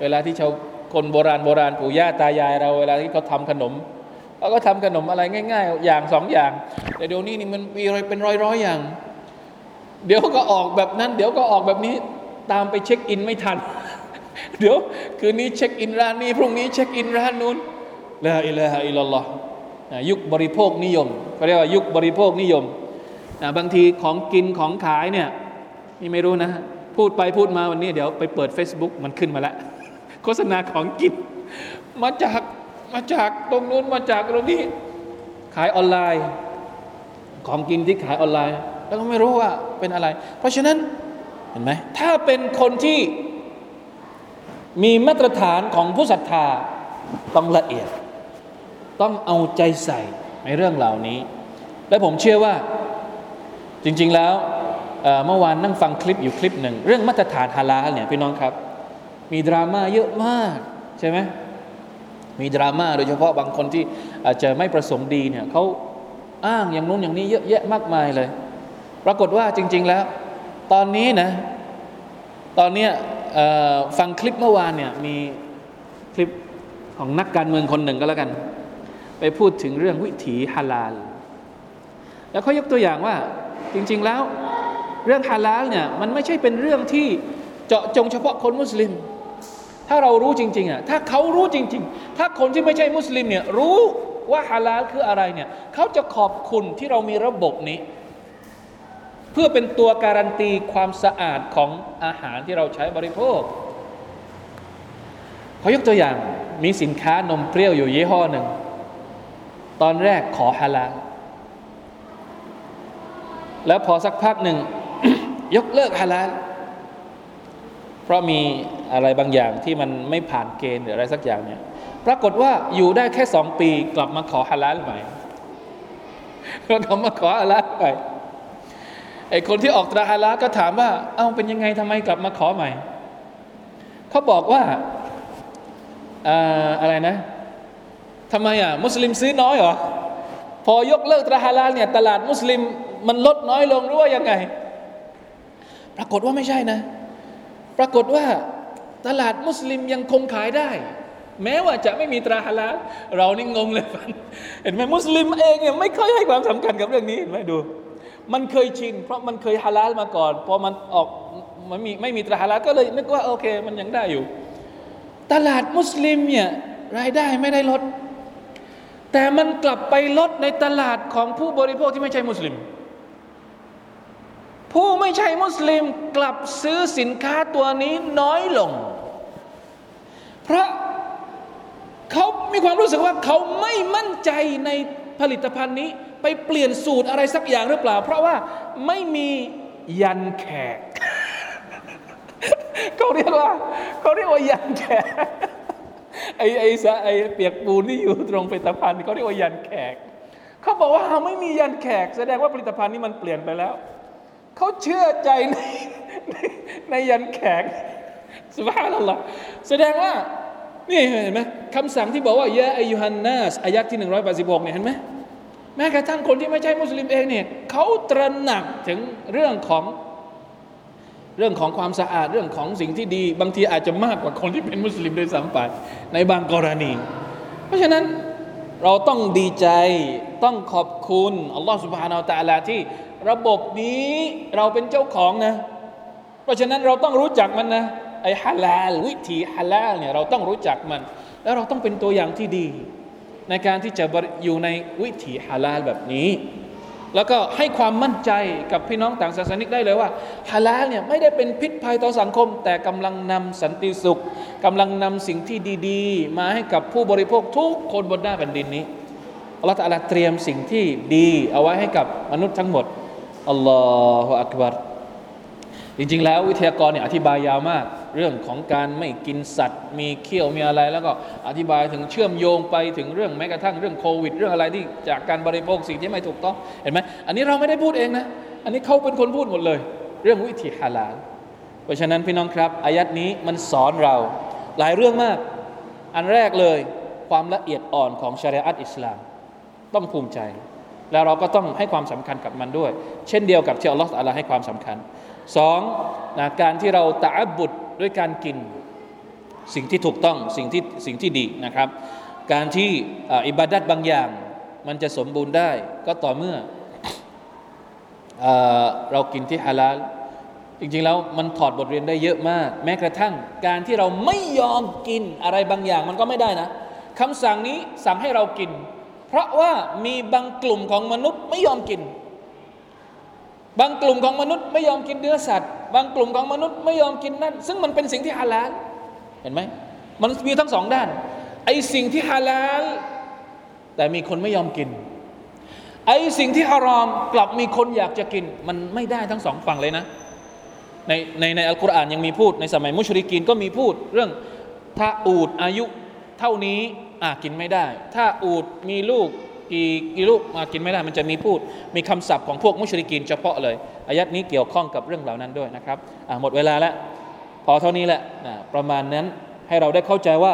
เวลาที่ชาวคนโบราณโบราณปู่ย่าตายายเราเวลาที่เขาทำขนมเขาก็ทำขนมอะไรง่าย ๆ อย่างสองอย่าง แต่เดี๋ยวนี้นี่มันมีอะไรเป็นร้อยๆอย่าง เดี๋ยวก็ออกแบบนั้น เดี๋ยวก็ออกแบบนี้ ตามไปเช็คอินไม่ทัน เดี๋ยว คืนนี้เช็คอินร้านนี้ พรุ่งนี้เช็คอินร้านนู้นลาอิลาฮะอิลลัลลอฮยุคบริโภคนิยมเขาเรียกว่ายุคบริโภคนิยมนะบางทีของกินของขายเนี่ยนี่ไม่รู้นะ พูดไปพูดมาวันนี้เดี๋ยวไปเปิด Facebook มันขึ้นมาแล้ว โฆษณาของกิน มาจากมาจากตรงนู้นมาจากตรงนี้ ขายออนไลน์ ของกินที่ขายออนไลน์ แล้วก็ไม่รู้ว่าเป็นอะไร เพราะฉะนั้น เห็นไหมถ้าเป็นคนที่มีมาตรฐานของผู้ศรัทธาต้องละเอียด ต้องเอาใจใส่ในเรื่องเหล่านี้ และผมเชื่อว่าจริง ๆแล้วเมื่อวานนั่งฟังคลิปอยู่คลิปหนึ่ง เรื่องมาตรฐานฮาลาลเนี่ยพี่น้องครับ มีดราม่าเยอะมากใช่ไหมมีดราม่าโดยเฉพาะบางคนที่อาจจะไม่ประสงค์ดีเนี่ยเขาอ้างอย่างนู้นอย่างนี้เยอะแยะมากมายเลย ปรากฏว่าจริง ๆ แล้ว ตอนนี้นะ ตอนนี้ฟังคลิปเมื่อวานเนี่ยมีคลิปของนักการเมืองคนหนึ่งก็แล้วกัน ไปพูดถึงเรื่องวิถีฮาลาล แล้วเขายกตัวอย่างว่าจริง ๆแล้ว เรื่องฮาลาลเนี่ยมันไม่ใช่เป็นเรื่องที่เจาะจงเฉพาะคนมุสลิม ถ้าเรารู้จริงๆอะถ้าเขารู้จริง ๆ ถ้าคนที่ไม่ใช่มุสลิมเนี่ยรู้ว่าฮาลาลคืออะไรเนี่ยเขาจะขอบคุณที่เรามีระบบนี้ เพื่อเป็นตัวการันตีความสะอาดของอาหารที่เราใช้บริโภคเขายกตัวอย่างมีสินค้านมเปรี้ยวอยู่ยี่ห้อหนึ่ง ตอนแรกขอฮาลาลแล้วพอสักพักหนึ่ง ยกเลิกฮาลาลเพราะมีอะไรบางอย่างที่มันไม่ผ่านเกณฑ์หรืออะไรสักอย่างเนี่ยปรากฏว่าอยู่ได้แค่สองปีกลับมาขอฮาลาลใหม่ก็กลับมาขอฮาลาลใหม่ ไอคนที่ออกตราฮาลาก็ถามว่า เอ้าเป็นยังไงทำไมกลับมาขอใหม่ เขาบอกว่าอะไรนะทำไมอะมุสลิมซื้อน้อยเหรอ พอยกเลิกตราฮาลาเนี่ยตลาดมุสลิมมันลดน้อยลงหรือว่ายังไง ปรากฏว่าไม่ใช่นะ ปรากฏว่าตลาดมุสลิมยังคงขายได้ แม้ว่าจะไม่มีตราฮาลาเรานี่งงเลยเห็นไหมมุสลิมเองเนี่ยไม่เคยให้ความสำคัญกับเรื่องนี้เห็นไหมดู มันเคยชิน เพราะมันเคยฮาลาลมาก่อนพอมันออกมันมีไม่มีตราฮาลาลก็เลยนึกว่าโอเค มันยังได้อยู่ ตลาดมุสลิมเนี่ยรายได้ไม่ได้ลด แต่มันกลับไปลดในตลาดของผู้บริโภคที่ไม่ใช่มุสลิม ผู้ไม่ใช่มุสลิมกลับซื้อสินค้าตัวนี้น้อยลง เพราะเขามีความรู้สึกว่าเขาไม่มั่นใจในผลิตภัณฑ์นี้ ไปเปลี่ยนสูตรอะไรสักอย่างหรือเปล่า เพราะว่าไม่มียันแขกเขาเรียกว่าเขาเรียกว่ายันแขกไอ้ไอ้สะไอ้เปียกปูนที่อยู่ตรงผลิตภัณฑ์เขาเรียกว่ายันแขกเขาบอกว่าไม่มียันแขก แสดงว่าผลิตภัณฑ์นี้มันเปลี่ยนไปแล้วเขาเชื่อใจในในยันแขกสุภาพนัลลอแสดงว่านี่เห็นไหมคำสั่งที่บอกว่า ยะอายุฮันนัสอายัดที่ 186เนี่ยเห็นไหม แม้กระทั่งคนที่ไม่ใช่มุสลิมเองเนี่ยเขาตระหนักถึงเรื่องของเรื่องของความสะอาดเรื่องของสิ่งที่ดี บางทีอาจจะมากกว่าคนที่เป็นมุสลิมโดยสัมปัในบางกรณี เพราะฉะนั้นเราต้องดีใจต้องขอบคุณอัลลอฮฺสุบฮานาอัลตะอาลาที่ระบบนี้เราเป็นเจ้าของนะ เพราะฉะนั้นเราต้องรู้จักมันนะไอ้ฮาลาลวิธีฮาลาลเนี่ยเราต้องรู้จักมัน แล้วเราต้องเป็นตัวอย่างที่ดี ในการที่จะอยู่ในวิถีฮาลาลแบบนี้ แล้วก็ให้ความมั่นใจกับพี่น้องต่างศาสนิกได้เลยว่าฮาลาลเนี่ยไม่ได้เป็นพิษภัยต่อสังคม แต่กำลังนำสันติสุขกำลังนำสิ่งที่ดีๆ มาให้กับผู้บริโภคทุกคนบนหน้าแผ่นดินนี้อัลลอฮฺตะลาเตรียมสิ่งที่ดีเอาไว้ให้กับมนุษย์ทั้งหมดอัลลอฮฺอักบัรจริงๆ แล้ววิทยากรเนี่ยอธิบายยาวมาก เรื่องของการไม่กินสัตว์ มีเขี้ยวมีอะไร แล้วก็อธิบายถึงเชื่อมโยงไปถึงเรื่องแม้กระทั่งเรื่องโควิด เรื่องอะไรที่จากการบริโภคสิ่งที่ไม่ถูกต้องเห็นไหมอันนี้เราไม่ได้พูดเองนะอันนี้เขาเป็นคนพูดหมดเลย เรื่องวิธีฮาลาลเพราะฉะนั้นพี่น้องครับอายัดนี้มันสอนเราหลายเรื่องมาก อันแรกเลยความละเอียดอ่อนของชรีอะตอิสลาม ต้องภูมิใจ แล้วเราก็ต้องให้ความสำคัญกับมันด้วย เช่นเดียวกับที่อัลลอฮฺอัลลอฮ์ให้ความสำคัญสองนะการที่เราตะบบุด ด้วยการกินสิ่งที่ถูกต้องสิ่งที่สิ่งที่ดีนะครับ การที่อิบาดัดบางอย่าง มันจะสมบูรณ์ได้ ก็ต่อเมื่อเอเรากินที่ฮาลาลจริงๆแล้วมันถอดบทเรียนได้เยอะมาก แม้กระทั่งการที่เราไม่ยอมกินอะไรบางอย่างมันก็ไม่ได้นะคำสั่งนี้สั่งให้เรากิน เพราะว่ามีบางกลุ่มของมนุษย์ไม่ยอมกิน บางกลุ่มของมนุษย์ไม่ยอมกินเนื้อสัตว์ บางกลุ่มของมนุษย์ไม่ยอมกินนั่น ซึ่งมันเป็นสิ่งที่ฮาลาลเห็นไหมมันมีทั้งสองด้าน ไอ้สิ่งที่ฮาลาลแต่มีคนไม่ยอมกิน ไอ้สิ่งที่ฮารอมกลับมีคนอยากจะกิน มันไม่ได้ทั้งสองฝั่งเลยนะ ในในในอัลกุรอานยังมีพูดในสมัยมุชริกีนก็มีพูดเรื่องถ้าอูดอายุเท่านี้อะกินไม่ได้ ถ้าอูดมีลูก กี่กี่ลูกมากินไม่ได้ มันจะมีพูด มีคำศัพท์ของพวกมุชริกีนเฉพาะเลย อายัดนี้เกี่ยวข้องกับเรื่องเหล่านั้นด้วยนะครับอ่ะหมดเวลาแล้ว พอเท่านี้แหละนะประมาณนั้นให้เราได้เข้าใจว่า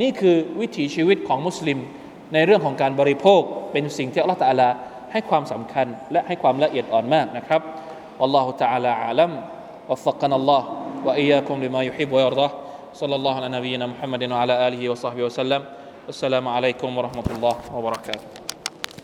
นี่คือวิถีชีวิตของมุสลิม ในเรื่องของการบริโภค เป็นสิ่งที่อัลลอฮฺตะอาลาให้ความสำคัญ และให้ความละเอียดอ่อนมากนะครับอัลลอฮฺตะอาลาอาลัม وفقنا الله وإياكم لما يحب ويرضاه صلى الله على نبينا محمد وعلى آله وصحبه وسلم السلام عليكم ورحمة الله وبركاته